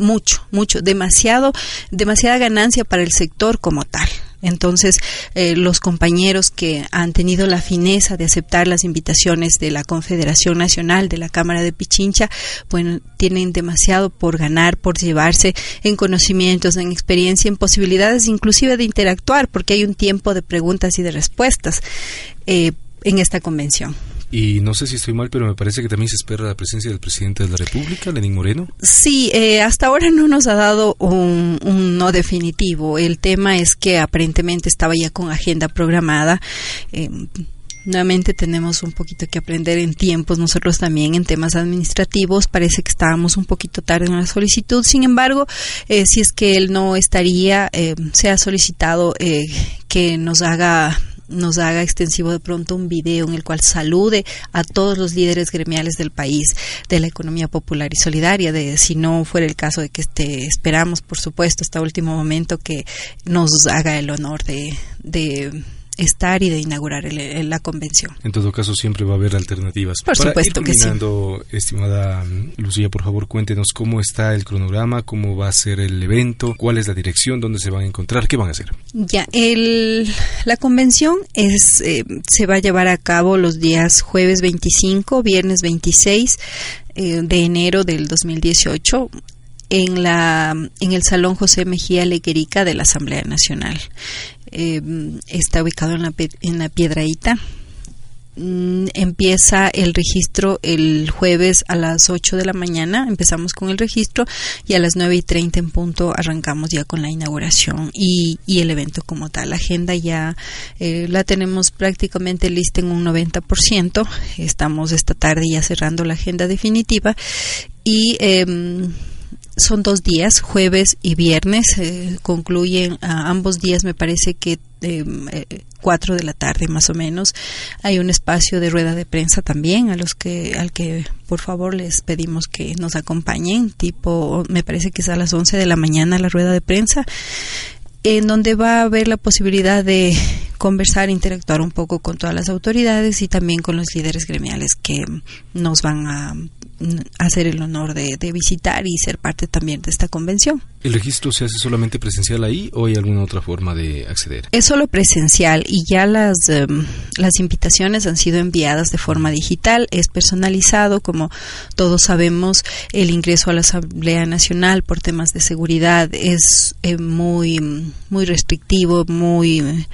mucho, mucho, demasiado, demasiada ganancia para el sector como tal. Entonces, eh, los compañeros que han tenido la fineza de aceptar las invitaciones de la Confederación Nacional de la Cámara de Pichincha, bueno, tienen demasiado por ganar, por llevarse en conocimientos, en experiencia, en posibilidades inclusive de interactuar, porque hay un tiempo de preguntas y de respuestas eh, en esta convención. Y no sé si estoy mal, pero me parece que también se espera la presencia del presidente de la República, Lenín Moreno. Sí, eh, hasta ahora no nos ha dado un, no definitivo. El tema es que aparentemente estaba ya con agenda programada. Eh, nuevamente tenemos un poquito que aprender en tiempos, nosotros también en temas administrativos. Parece que estábamos un poquito tarde en la solicitud. Sin embargo, eh, si es que él no estaría, se ha solicitado que nos haga nos haga extensivo de pronto un video en el cual salude a todos los líderes gremiales del país de la economía popular y solidaria, de si no fuera el caso de que este, esperamos, por supuesto, hasta último momento que nos haga el honor de, de estar y de inaugurar la convención. En todo caso, siempre va a haber alternativas. Por supuesto que sí. estimada Lucía, por favor, cuéntenos cómo está el cronograma, cómo va a ser el evento, cuál es la dirección, dónde se van a encontrar, qué van a hacer. Ya, el, la convención es, eh, se va a llevar a cabo los días jueves 25, viernes 26 eh, de enero del 2018 en la en el Salón José Mejía Lequerica de la Asamblea Nacional. Eh, está ubicado en la, en la Piedraíta. Mm, empieza el registro el jueves a las 8 de la mañana, empezamos con el registro y a las 9 y 30 en punto arrancamos ya con la inauguración y, y el evento como tal. La agenda ya eh, la tenemos prácticamente lista en un 90%, estamos esta tarde ya cerrando la agenda definitiva y em, son dos días, jueves y viernes. Eh, concluyen ambos días, me parece que em, eh, cuatro de la tarde más o menos. Hay un espacio de rueda de prensa también a los que al que por favor les pedimos que nos acompañen. Tipo, me parece que es a las 11 de la mañana la rueda de prensa en donde va a haber la posibilidad de conversar, interactuar un poco con todas las autoridades y también con los líderes gremiales que nos van a hacer el honor de, visitar y ser parte también de esta convención. ¿El registro se hace solamente presencial ahí o hay alguna otra forma de acceder? Es solo presencial y ya las, em, las invitaciones han sido enviadas de forma digital, es personalizado, como todos sabemos, el ingreso a la Asamblea Nacional por temas de seguridad es eh, muy, muy restrictivo, muy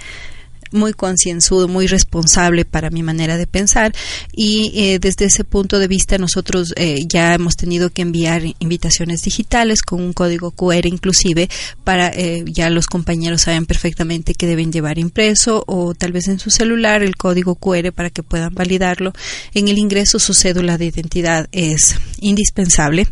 muy concienzudo, muy responsable para mi manera de pensar y eh, desde ese punto de vista nosotros eh, ya hemos tenido que enviar invitaciones digitales con un código QR inclusive para eh, ya los compañeros saben perfectamente que deben llevar impreso o tal vez en su celular el código QR para que puedan validarlo. En el ingreso su cédula de identidad es indispensable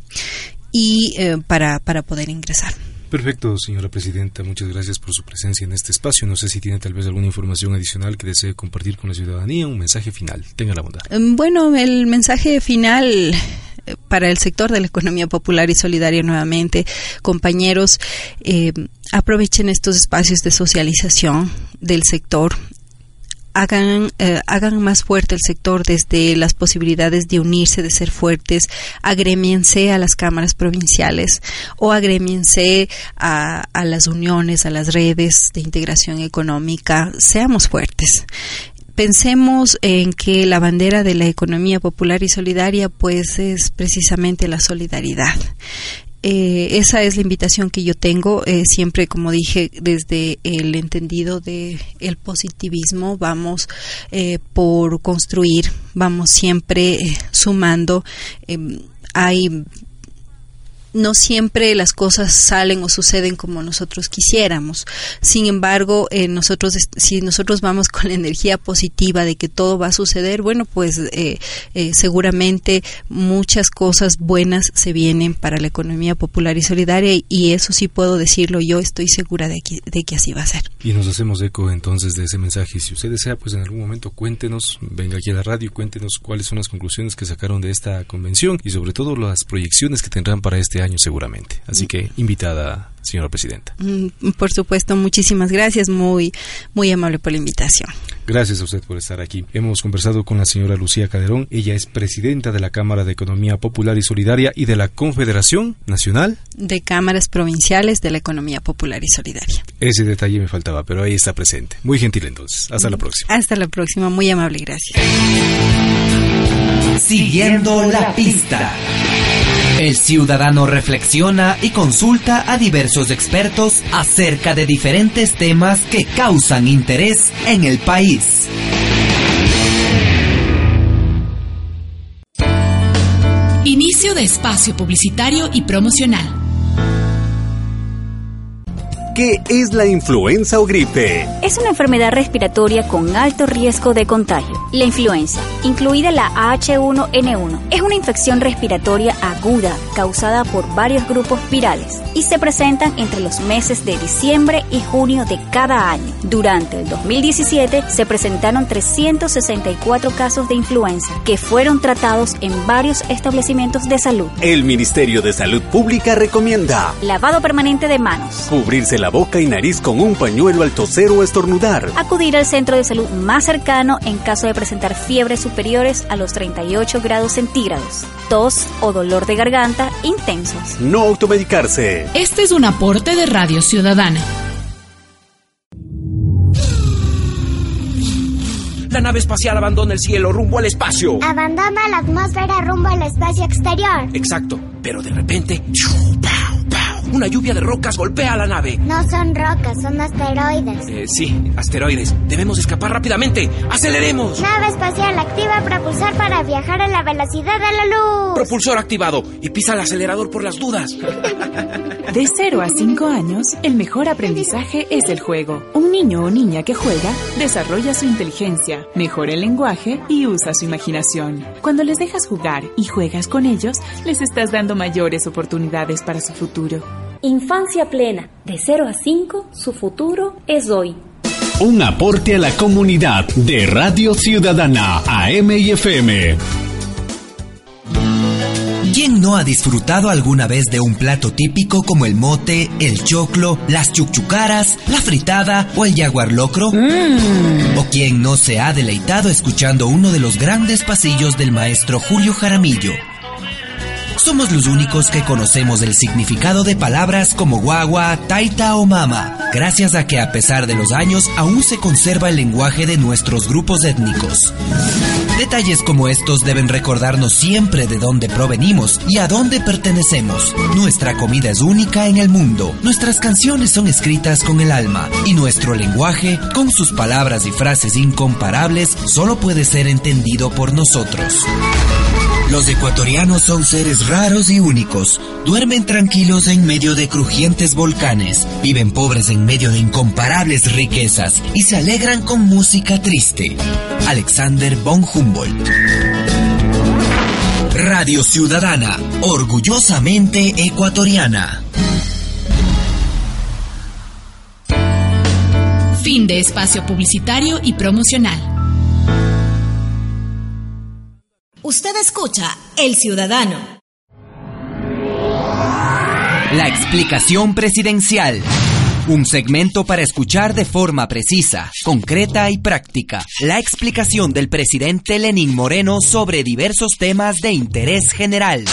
y para, para poder ingresar. Perfecto, señora presidenta. Muchas gracias por su presencia en este espacio. No sé si tiene tal vez alguna información adicional que desee compartir con la ciudadanía, un mensaje final. Tenga la bondad. Em, bueno, el mensaje final eh, para el sector de la economía popular y solidaria nuevamente, compañeros, eh, aprovechen estos espacios de socialización del sector hagan, eh, hagan más fuerte el sector desde las posibilidades de unirse, de ser fuertes, agremiense a las cámaras provinciales o agremiense a, a las uniones, a las redes de integración económica, seamos fuertes pensemos en que la bandera de la economía popular y solidaria pues es precisamente la solidaridad. Eh, esa es la invitación que yo tengo eh, siempre como dije desde el entendido de el positivismo vamos eh, por construir vamos siempre sumando em, hay no siempre las cosas salen o suceden como nosotros quisiéramos. Sin embargo, eh, nosotros, si nosotros vamos con la energía positiva de que todo va a suceder, bueno, pues eh, eh, seguramente muchas cosas buenas se vienen para la economía popular y solidaria y eso sí puedo decirlo, yo estoy segura de que, de que así va a ser. Y nos hacemos eco entonces de ese mensaje. Si usted desea, pues en algún momento cuéntenos, venga aquí a la radio, cuéntenos cuáles son las conclusiones que sacaron de esta convención y sobre todo las proyecciones que tendrán para este año seguramente. Así que invitada, señora presidenta. Mm, por supuesto, muchísimas gracias, muy, muy amable por la invitación. Gracias a usted por estar aquí. Hemos conversado con la señora Lucía Caderón. Ella es presidenta de la Cámara de Economía Popular y Solidaria y de la Confederación Nacional de Cámaras Provinciales de la Economía Popular y Solidaria. Ese detalle me faltaba, pero ahí está presente. Muy gentil entonces. Hasta la próxima. Hasta la próxima. Muy amable. Gracias. Siguiendo la pista. El ciudadano reflexiona y consulta a diversos expertos acerca de diferentes temas que causan interés en el país. Inicio de espacio publicitario y promocional. ¿Qué es la influenza o gripe? Es una enfermedad respiratoria con alto riesgo de contagio. La influenza, incluida la H1N1, es una infección respiratoria aguda causada por varios grupos virales y se presentan entre los meses de diciembre y junio de cada año. Durante el 2017 se presentaron 364 casos de influenza que fueron tratados en varios establecimientos de salud. El Ministerio de Salud Pública recomienda lavado permanente de manos, cubrirse la boca y nariz con un pañuelo al toser o estornudar. Acudir al centro de salud más cercano en caso de presentar fiebres superiores a los 38 grados centígrados, tos o dolor de garganta intensos. No automedicarse. Este es un aporte de Radio Ciudadana. La nave espacial abandona el cielo rumbo al espacio. Abandona la atmósfera rumbo al espacio exterior. Exacto, pero de repente... Una lluvia de rocas golpea la nave. No son rocas, son asteroides. Eh, sí, asteroides. Debemos escapar rápidamente. ¡Aceleremos! Nave espacial activa propulsor para viajar a la velocidad de la luz. Propulsor activado y pisa el acelerador por las dudas. De 0 a 5 años, el mejor aprendizaje es el juego. Un niño o niña que juega desarrolla su inteligencia, mejora el lenguaje y usa su imaginación. Cuando les dejas jugar y juegas con ellos, les estás dando mayores oportunidades para su futuro. Infancia plena. De 0 a 5, su futuro es hoy. Un aporte a la comunidad de Radio Ciudadana, AM y FM. ¿Quién no ha disfrutado alguna vez de un plato típico como el mote, el choclo, las chuchucaras, la fritada o el jaguar locro? ¿O quién no se ha deleitado escuchando uno de los grandes pasillos del maestro Julio Jaramillo? Somos los únicos que conocemos el significado de palabras como guagua, taita o mama, gracias a que a pesar de los años aún se conserva el lenguaje de nuestros grupos étnicos. Detalles como estos deben recordarnos siempre de dónde provenimos y a dónde pertenecemos. Nuestra comida es única en el mundo, nuestras canciones son escritas con el alma y nuestro lenguaje, con sus palabras y frases incomparables, solo puede ser entendido por nosotros. Los ecuatorianos son seres raros y únicos. Duermen tranquilos en medio de crujientes volcanes, viven pobres en medio de incomparables riquezas y se alegran con música triste. Alexander von Humboldt. Radio Ciudadana, orgullosamente ecuatoriana. Fin de espacio publicitario y promocional. Usted escucha El Ciudadano. La explicación presidencial. Un segmento para escuchar de forma precisa, concreta y práctica la explicación del presidente Lenín Moreno sobre diversos temas de interés general.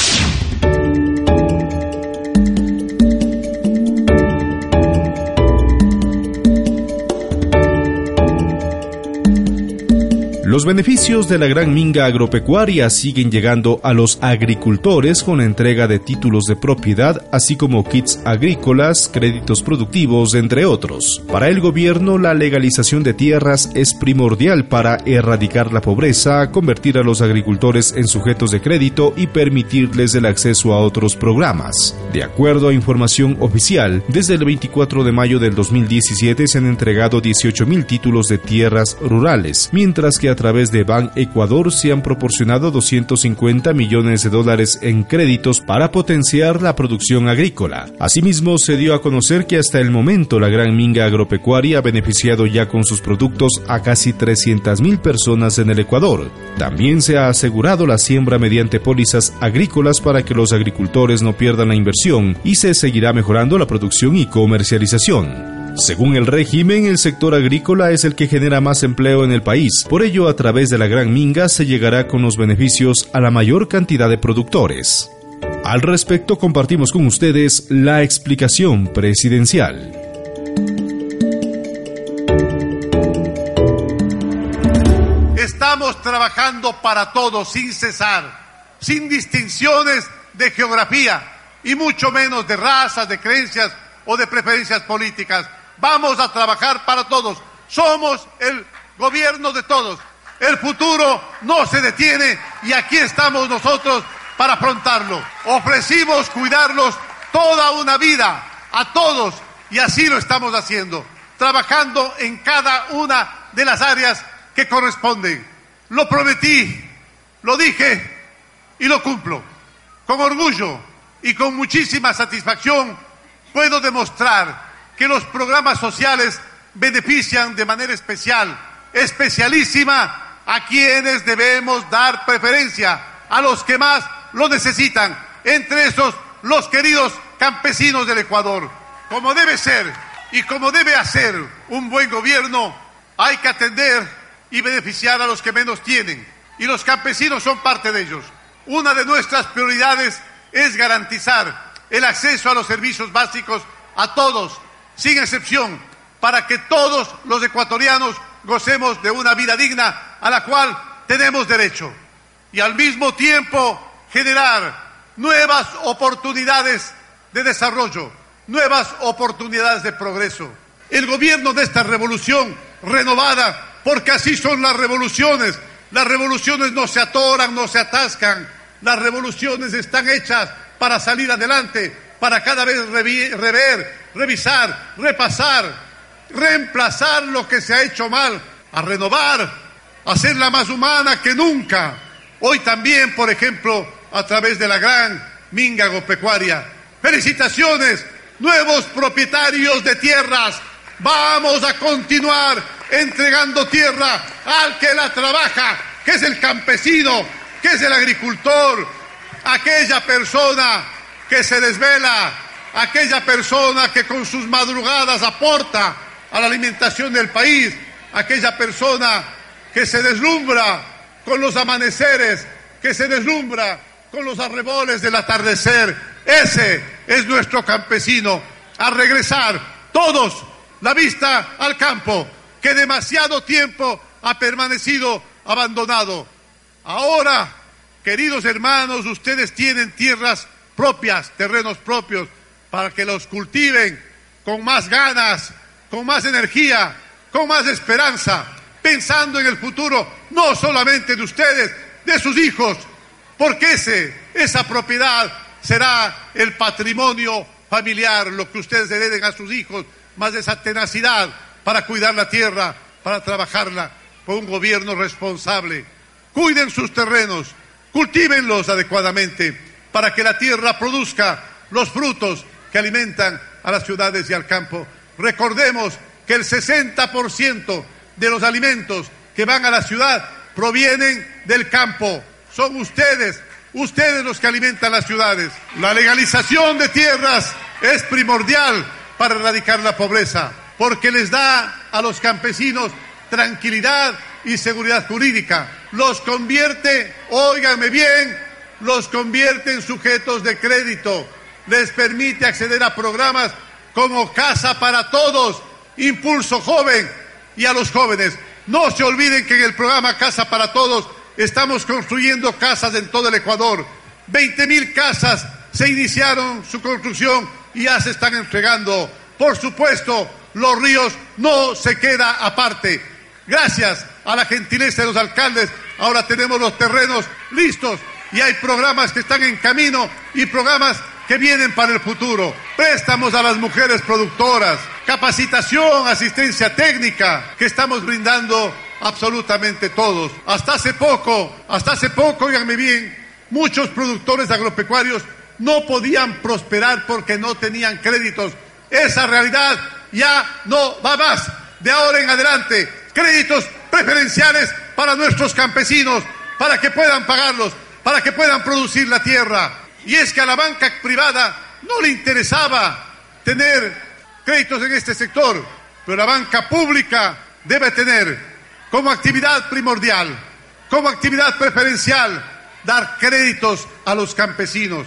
Los beneficios de la gran minga agropecuaria siguen llegando a los agricultores con entrega de títulos de propiedad, así como kits agrícolas, créditos productivos, entre otros. Para el gobierno, la legalización de tierras es primordial para erradicar la pobreza, convertir a los agricultores en sujetos de crédito y permitirles el acceso a otros programas. De acuerdo a información oficial, desde el 24 de mayo del 2017 se han entregado 18.000 títulos de tierras rurales, mientras que a través de Ban Ecuador se han proporcionado 250 millones de dólares en créditos para potenciar la producción agrícola. Asimismo, se dio a conocer que hasta el momento la gran minga agropecuaria ha beneficiado ya con sus productos a casi 300.000 personas en el Ecuador. También se ha asegurado la siembra mediante pólizas agrícolas para que los agricultores no pierdan la inversión y se seguirá mejorando la producción y comercialización. Según el régimen, el sector agrícola es el que genera más empleo en el país. Por ello, a través de la Gran Minga se llegará con los beneficios a la mayor cantidad de productores. Al respecto, compartimos con ustedes la explicación presidencial. Estamos trabajando para todos sin cesar, sin distinciones de geografía y mucho menos de razas, de creencias o de preferencias políticas Vamos a trabajar para todos. Somos el gobierno de todos. El futuro no se detiene y aquí estamos nosotros para afrontarlo. Ofrecimos cuidarlos toda una vida a todos y así lo estamos haciendo, trabajando en cada una de las áreas que corresponden. Lo prometí, lo dije y lo cumplo. Con orgullo y con muchísima satisfacción puedo demostrar que los programas sociales benefician de manera especial, especialísima, a quienes debemos dar preferencia, a los que más lo necesitan, entre esos los queridos campesinos del Ecuador. Como debe ser y como debe hacer un buen gobierno, hay que atender y beneficiar a los que menos tienen, y los campesinos son parte de ellos. Una de nuestras prioridades es garantizar el acceso a los servicios básicos a todos, sin excepción, para que todos los ecuatorianos gocemos de una vida digna a la cual tenemos derecho. Y al mismo tiempo generar nuevas oportunidades de desarrollo, nuevas oportunidades de progreso. El gobierno de esta revolución renovada, porque así son las revoluciones, las revoluciones no se atoran, no se atascan, las revoluciones están hechas para salir adelante, para cada vez rever, revisar, repasar, reemplazar lo que se ha hecho mal, a renovar, a hacerla más humana que nunca. Hoy también, por ejemplo, a través de la gran minga agropecuaria. Felicitaciones, nuevos propietarios de tierras. Vamos a continuar entregando tierra al que la trabaja, que es el campesino, que es el agricultor, aquella persona que se desvela, aquella persona que con sus madrugadas aporta a la alimentación del país, aquella persona que se deslumbra con los amaneceres, que se deslumbra con los arreboles del atardecer. Ese es nuestro campesino. A regresar todos la vista al campo, que demasiado tiempo ha permanecido abandonado. Ahora, queridos hermanos, ustedes tienen tierras propias, terrenos propios, para que los cultiven con más ganas, con más energía, con más esperanza, pensando en el futuro no solamente de ustedes, de sus hijos, porque ese, esa propiedad será el patrimonio familiar, lo que ustedes hereden a sus hijos, más esa tenacidad para cuidar la tierra, para trabajarla por un gobierno responsable. Cuiden sus terrenos, cultívenlos adecuadamente para que la tierra produzca los frutos que alimentan a las ciudades y al campo. Recordemos que el 60% de los alimentos que van a la ciudad provienen del campo. Son ustedes, ustedes los que alimentan las ciudades. La legalización de tierras es primordial para erradicar la pobreza, porque les da a los campesinos tranquilidad y seguridad jurídica. Los convierte, óiganme bien, los convierte en sujetos de crédito. Les permite acceder a programas como Casa para Todos, Impulso Joven y a los jóvenes. No se olviden que en el programa Casa para Todos estamos construyendo casas en todo el Ecuador. 20 mil casas se iniciaron su construcción y ya se están entregando. Por supuesto, los ríos no se queda aparte. Gracias a la gentileza de los alcaldes, ahora tenemos los terrenos listos y hay programas que están en camino y programas que vienen para el futuro. Préstamos a las mujeres productoras, capacitación, asistencia técnica que estamos brindando absolutamente todos. Hasta hace poco, hasta hace poco, oiganme bien, muchos productores agropecuarios no podían prosperar porque no tenían créditos. Esa realidad ya no va más. De ahora en adelante, créditos preferenciales para nuestros campesinos, para que puedan pagarlos, para que puedan producir la tierra. Y es que a la banca privada no le interesaba tener créditos en este sector, pero la banca pública debe tener como actividad primordial, como actividad preferencial, dar créditos a los campesinos.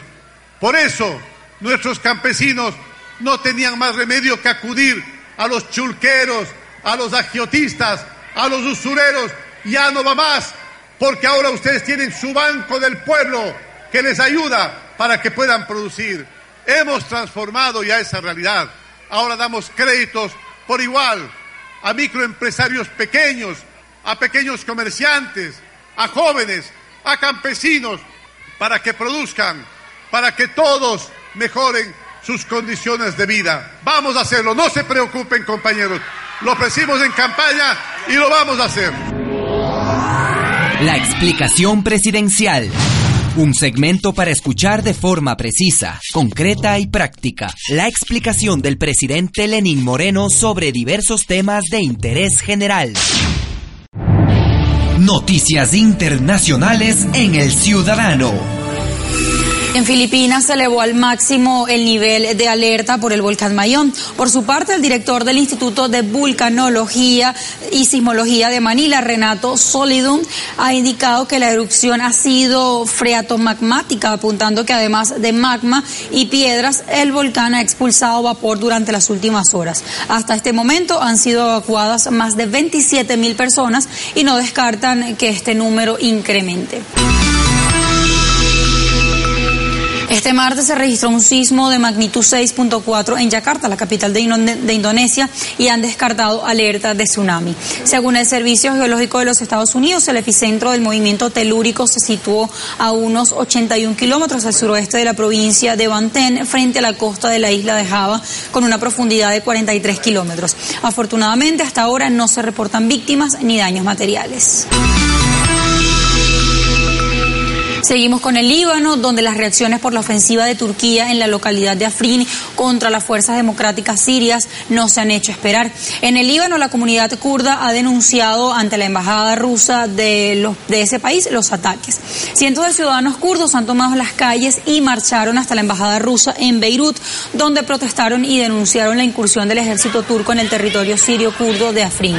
Por eso nuestros campesinos no tenían más remedio que acudir a los chulqueros, a los agiotistas, a los usureros. Ya no va más, porque ahora ustedes tienen su banco del pueblo que les ayuda para que puedan producir. Hemos transformado ya esa realidad. Ahora damos créditos por igual a microempresarios pequeños, a pequeños comerciantes, a jóvenes, a campesinos, para que produzcan, para que todos mejoren sus condiciones de vida. Vamos a hacerlo, no se preocupen compañeros. Lo ofrecimos en campaña y lo vamos a hacer. La explicación presidencial. Un segmento para escuchar de forma precisa, concreta y práctica la explicación del presidente Lenín Moreno sobre diversos temas de interés general. Noticias internacionales en el Ciudadano. En Filipinas se elevó al máximo el nivel de alerta por el volcán Mayón. Por su parte, el director del Instituto de Vulcanología y Sismología de Manila, Renato Solidum, ha indicado que la erupción ha sido freatomagmática, apuntando que además de magma y piedras, el volcán ha expulsado vapor durante las últimas horas. Hasta este momento han sido evacuadas más de 27 mil personas y no descartan que este número incremente. Este martes se registró un sismo de magnitud 6.4 en Yakarta, la capital de, Indonesia, y han descartado alerta de tsunami. Según el Servicio Geológico de los Estados Unidos, el epicentro del movimiento telúrico se situó a unos 81 kilómetros al suroeste de la provincia de Banten, frente a la costa de la isla de Java, con una profundidad de 43 kilómetros. Afortunadamente, hasta ahora no se reportan víctimas ni daños materiales. Seguimos con el Líbano, donde las reacciones por la ofensiva de Turquía en la localidad de Afrin contra las fuerzas democráticas sirias no se han hecho esperar. En el Líbano, la comunidad kurda ha denunciado ante la embajada rusa de, ese país los ataques. Cientos de ciudadanos kurdos han tomado las calles y marcharon hasta la embajada rusa en Beirut, donde protestaron y denunciaron la incursión del ejército turco en el territorio sirio kurdo de Afrin.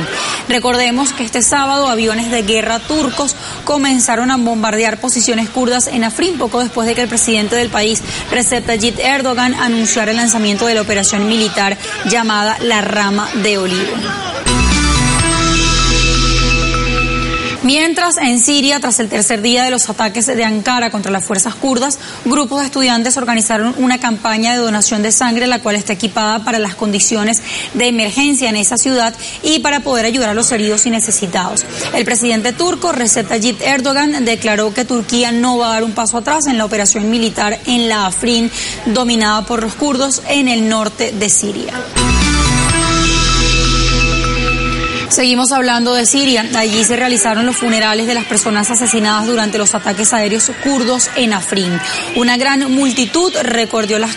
Recordemos que este sábado aviones de guerra turcos comenzaron a bombardear posiciones kurdas en Afrin poco después de que el presidente del país, Recep Tayyip Erdogan, anunciara el lanzamiento de la operación militar llamada la Rama de Olivo. Mientras en Siria, tras el tercer día de los ataques de Ankara contra las fuerzas kurdas, grupos de estudiantes organizaron una campaña de donación de sangre, la cual está equipada para las condiciones de emergencia en esa ciudad y para poder ayudar a los heridos y necesitados. El presidente turco, Recep Tayyip Erdogan, declaró que Turquía no va a dar un paso atrás en la operación militar en la Afrin, dominada por los kurdos en el norte de Siria. Seguimos hablando de Siria. Allí se realizaron los funerales de las personas asesinadas durante los ataques aéreos kurdos en Afrin. Una gran multitud recorrió las,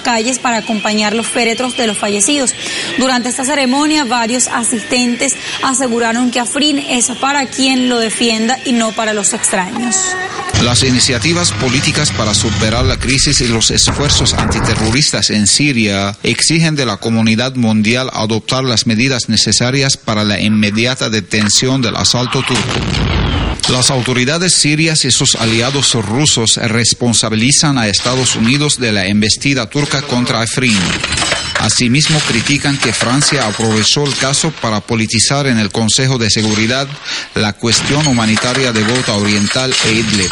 calles para acompañar los féretros de los fallecidos. Durante esta ceremonia, varios asistentes aseguraron que Afrin es para quien lo defienda y no para los extraños. Las iniciativas políticas para superar la crisis y los esfuerzos antiterroristas en Siria exigen de la comunidad mundial adoptar las medidas necesarias para la inmediata detención del asalto turco. Las autoridades sirias y sus aliados rusos responsabilizan a Estados Unidos de la embestida turca contra Afrin. Asimismo, critican que Francia aprovechó el caso para politizar en el Consejo de Seguridad la cuestión humanitaria de Gota Oriental e Idlib.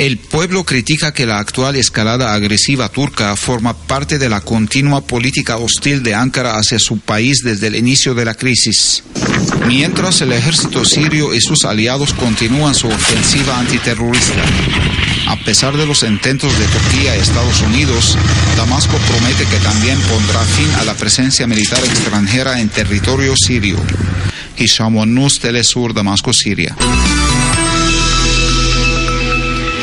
El pueblo critica que la actual escalada agresiva turca forma parte de la continua política hostil de Ankara hacia su país desde el inicio de la crisis. Mientras el ejército sirio y sus aliados continúan su ofensiva antiterrorista. A pesar de los intentos de Turquía y Estados Unidos, Damasco promete que también pondrá fin a la presencia militar extranjera en territorio sirio. Hisham Nus, Telesur, Damasco, Siria.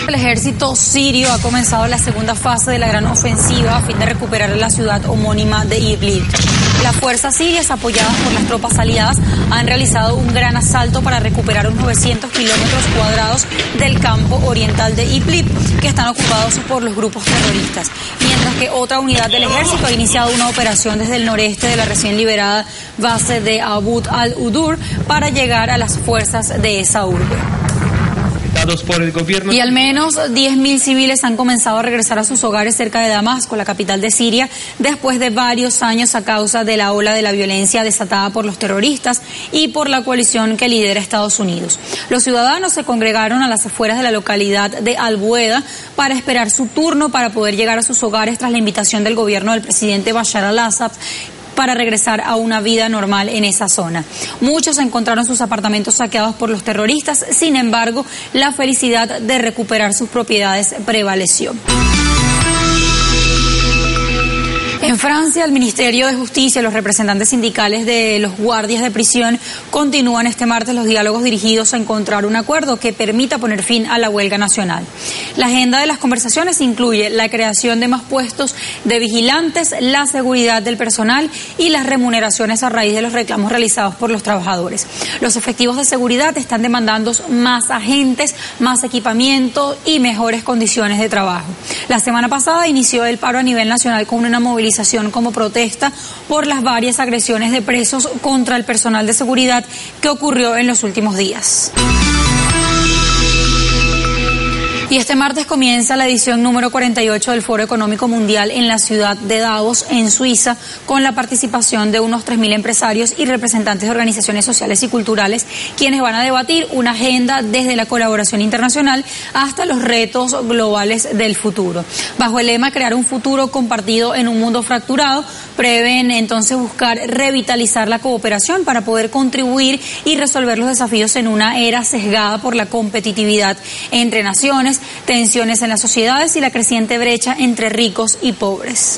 El ejército sirio ha comenzado la segunda fase de la gran ofensiva a fin de recuperar la ciudad homónima de Idlib. Las fuerzas sirias, apoyadas por las tropas aliadas, han realizado un gran asalto para recuperar unos 900 kilómetros cuadrados del campo oriental de Idlib, que están ocupados por los grupos terroristas. Mientras que otra unidad del ejército ha iniciado una operación desde el noreste de la recién liberada base de Abud al-Udur para llegar a las fuerzas de esa urbe. Y al menos 10.000 civiles han comenzado a regresar a sus hogares cerca de Damasco, la capital de Siria, después de varios años a causa de la ola de la violencia desatada por los terroristas y por la coalición que lidera Estados Unidos. Los ciudadanos se congregaron a las afueras de la localidad de Albueda para esperar su turno para poder llegar a sus hogares tras la invitación del gobierno del presidente Bashar al-Assad para regresar a una vida normal en esa zona. Muchos encontraron sus apartamentos saqueados por los terroristas, sin embargo, la felicidad de recuperar sus propiedades prevaleció. En Francia, el Ministerio de Justicia y los representantes sindicales de los guardias de prisión continúan este martes los diálogos dirigidos a encontrar un acuerdo que permita poner fin a la huelga nacional. La agenda de las conversaciones incluye la creación de más puestos de vigilantes, la seguridad del personal y las remuneraciones a raíz de los reclamos realizados por los trabajadores. Los efectivos de seguridad están demandando más agentes, más equipamiento y mejores condiciones de trabajo. La semana pasada inició el paro a nivel nacional con una movilización como protesta por las varias agresiones de presos contra el personal de seguridad que ocurrió en los últimos días. Y este martes comienza la edición número 48 del Foro Económico Mundial en la ciudad de Davos, en Suiza, con la participación de unos 3.000 empresarios y representantes de organizaciones sociales y culturales, quienes van a debatir una agenda desde la colaboración internacional hasta los retos globales del futuro. Bajo el lema Crear un futuro compartido en un mundo fracturado, prevén entonces buscar revitalizar la cooperación para poder contribuir y resolver los desafíos en una era sesgada por la competitividad entre naciones tensiones en las sociedades y la creciente brecha entre ricos y pobres.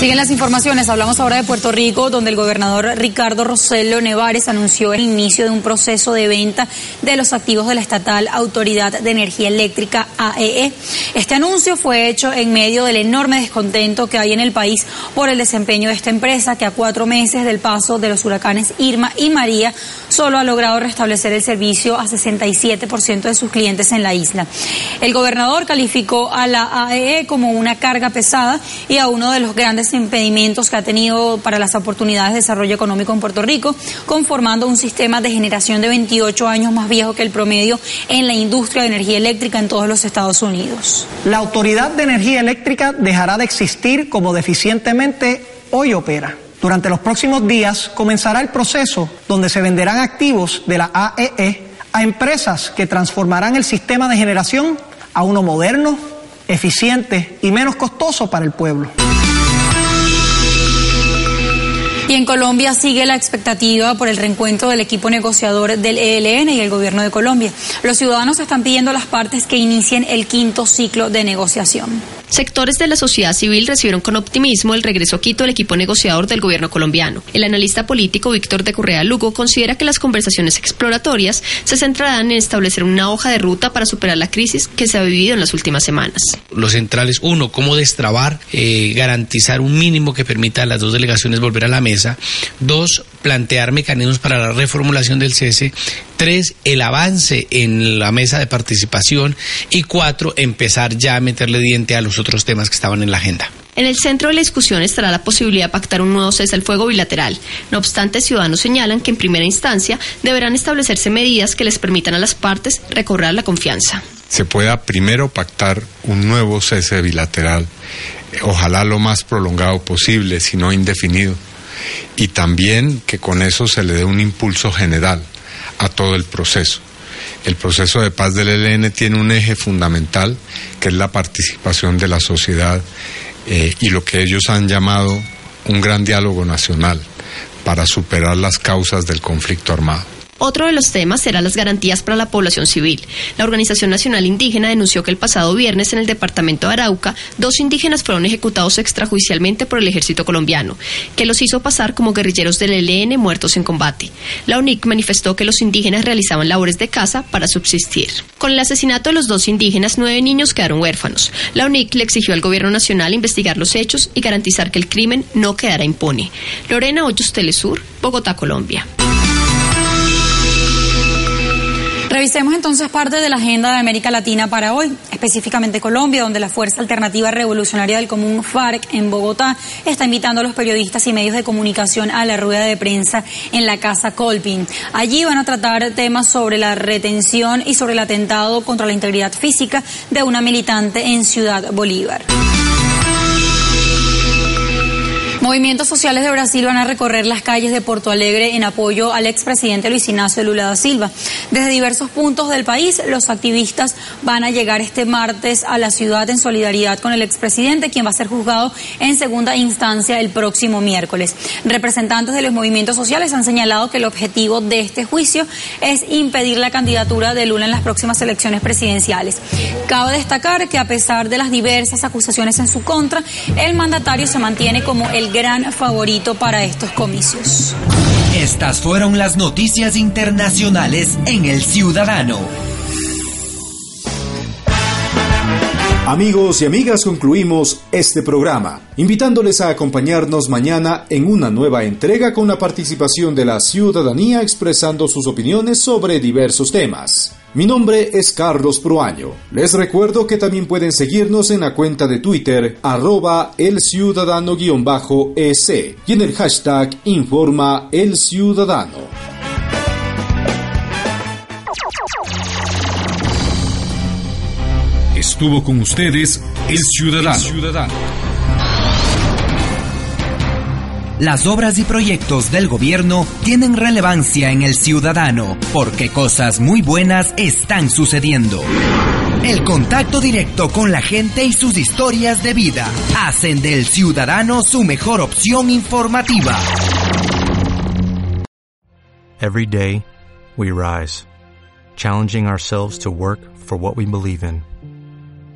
Siguen las informaciones. Hablamos ahora de Puerto Rico, donde el gobernador Ricardo Rossello Nevares anunció el inicio de un proceso de venta de los activos de la estatal Autoridad de Energía Eléctrica AEE. E. Este anuncio fue hecho en medio del enorme descontento que hay en el país por el desempeño de esta empresa, que a cuatro meses del paso de los huracanes Irma y María solo ha logrado restablecer el servicio a 67% de sus clientes en la isla. El gobernador calificó a la AEE e como una carga pesada y a uno de los grandes impedimentos que ha tenido para las oportunidades de desarrollo económico en Puerto Rico, conformando un sistema de generación de 28 años más viejo que el promedio en la industria de energía eléctrica en todos los Estados Unidos. La Autoridad de Energía Eléctrica dejará de existir como deficientemente hoy opera. Durante los próximos días comenzará el proceso donde se venderán activos de la AEE e a empresas que transformarán el sistema de generación a uno moderno, eficiente y menos costoso para el pueblo. Y en Colombia sigue la expectativa por el reencuentro del equipo negociador del ELN y el gobierno de Colombia. Los ciudadanos están pidiendo a las partes que inicien el quinto ciclo de negociación. Sectores de la sociedad civil recibieron con optimismo el regreso a Quito del equipo negociador del gobierno colombiano. El analista político Víctor de Correa Lugo considera que las conversaciones exploratorias se centrarán en establecer una hoja de ruta para superar la crisis que se ha vivido en las últimas semanas. Lo central es, uno, cómo destrabar, eh, garantizar un mínimo que permita a las dos delegaciones volver a la mesa. Dos, plantear mecanismos para la reformulación del cese. Tres, el avance en la mesa de participación. Y cuatro, empezar ya a meterle diente a los otros temas que estaban en la agenda. En el centro de la discusión estará la posibilidad de pactar un nuevo cese al fuego bilateral. No obstante, ciudadanos señalan que en primera instancia deberán establecerse medidas que les permitan a las partes recobrar la confianza. Se pueda primero pactar un nuevo cese bilateral, ojalá lo más prolongado posible, si no indefinido, y también que con eso se le dé un impulso general a todo el proceso. El proceso de paz del ELN tiene un eje fundamental, que es la participación de la sociedad eh, y lo que ellos han llamado un gran diálogo nacional para superar las causas del conflicto armado. Otro de los temas será las garantías para la población civil. La Organización Nacional Indígena denunció que el pasado viernes en el departamento de Arauca, dos indígenas fueron ejecutados extrajudicialmente por el ejército colombiano, que los hizo pasar como guerrilleros del ELN muertos en combate. La UNIC manifestó que los indígenas realizaban labores de caza para subsistir. Con el asesinato de los dos indígenas, nueve niños quedaron huérfanos. La UNIC le exigió al gobierno nacional investigar los hechos y garantizar que el crimen no quedara impune. Lorena Hoyos Telesur, Bogotá, Colombia. Revisemos entonces parte de la agenda de América Latina para hoy, específicamente Colombia, donde la Fuerza Alternativa Revolucionaria del Común FARC en Bogotá está invitando a los periodistas y medios de comunicación a la rueda de prensa en la Casa Colpin. Allí van a tratar temas sobre la retención y sobre el atentado contra la integridad física de una militante en Ciudad Bolívar. Movimientos sociales de Brasil van a recorrer las calles de Porto Alegre en apoyo al expresidente Luis Ignacio Lula da Silva. Desde diversos puntos del país, los activistas van a llegar este martes a la ciudad en solidaridad con el expresidente, quien va a ser juzgado en segunda instancia el próximo miércoles. Representantes de los movimientos sociales han señalado que el objetivo de este juicio es impedir la candidatura de Lula en las próximas elecciones presidenciales. Cabe destacar que a pesar de las diversas acusaciones en su contra, el mandatario se mantiene como el gran favorito para estos comicios. Estas fueron las noticias internacionales en El Ciudadano. Amigos y amigas, concluimos este programa, invitándoles a acompañarnos mañana en una nueva entrega con la participación de la ciudadanía expresando sus opiniones sobre diversos temas. Mi nombre es Carlos Proaño. Les recuerdo que también pueden seguirnos en la cuenta de Twitter arroba el ciudadano-es y en el hashtag informa el ciudadano. Estuvo con ustedes el ciudadano. Las obras y proyectos del gobierno tienen relevancia en el ciudadano porque cosas muy buenas están sucediendo. El contacto directo con la gente y sus historias de vida hacen del ciudadano su mejor opción informativa. Every day, we rise, challenging ourselves to work for what we believe in.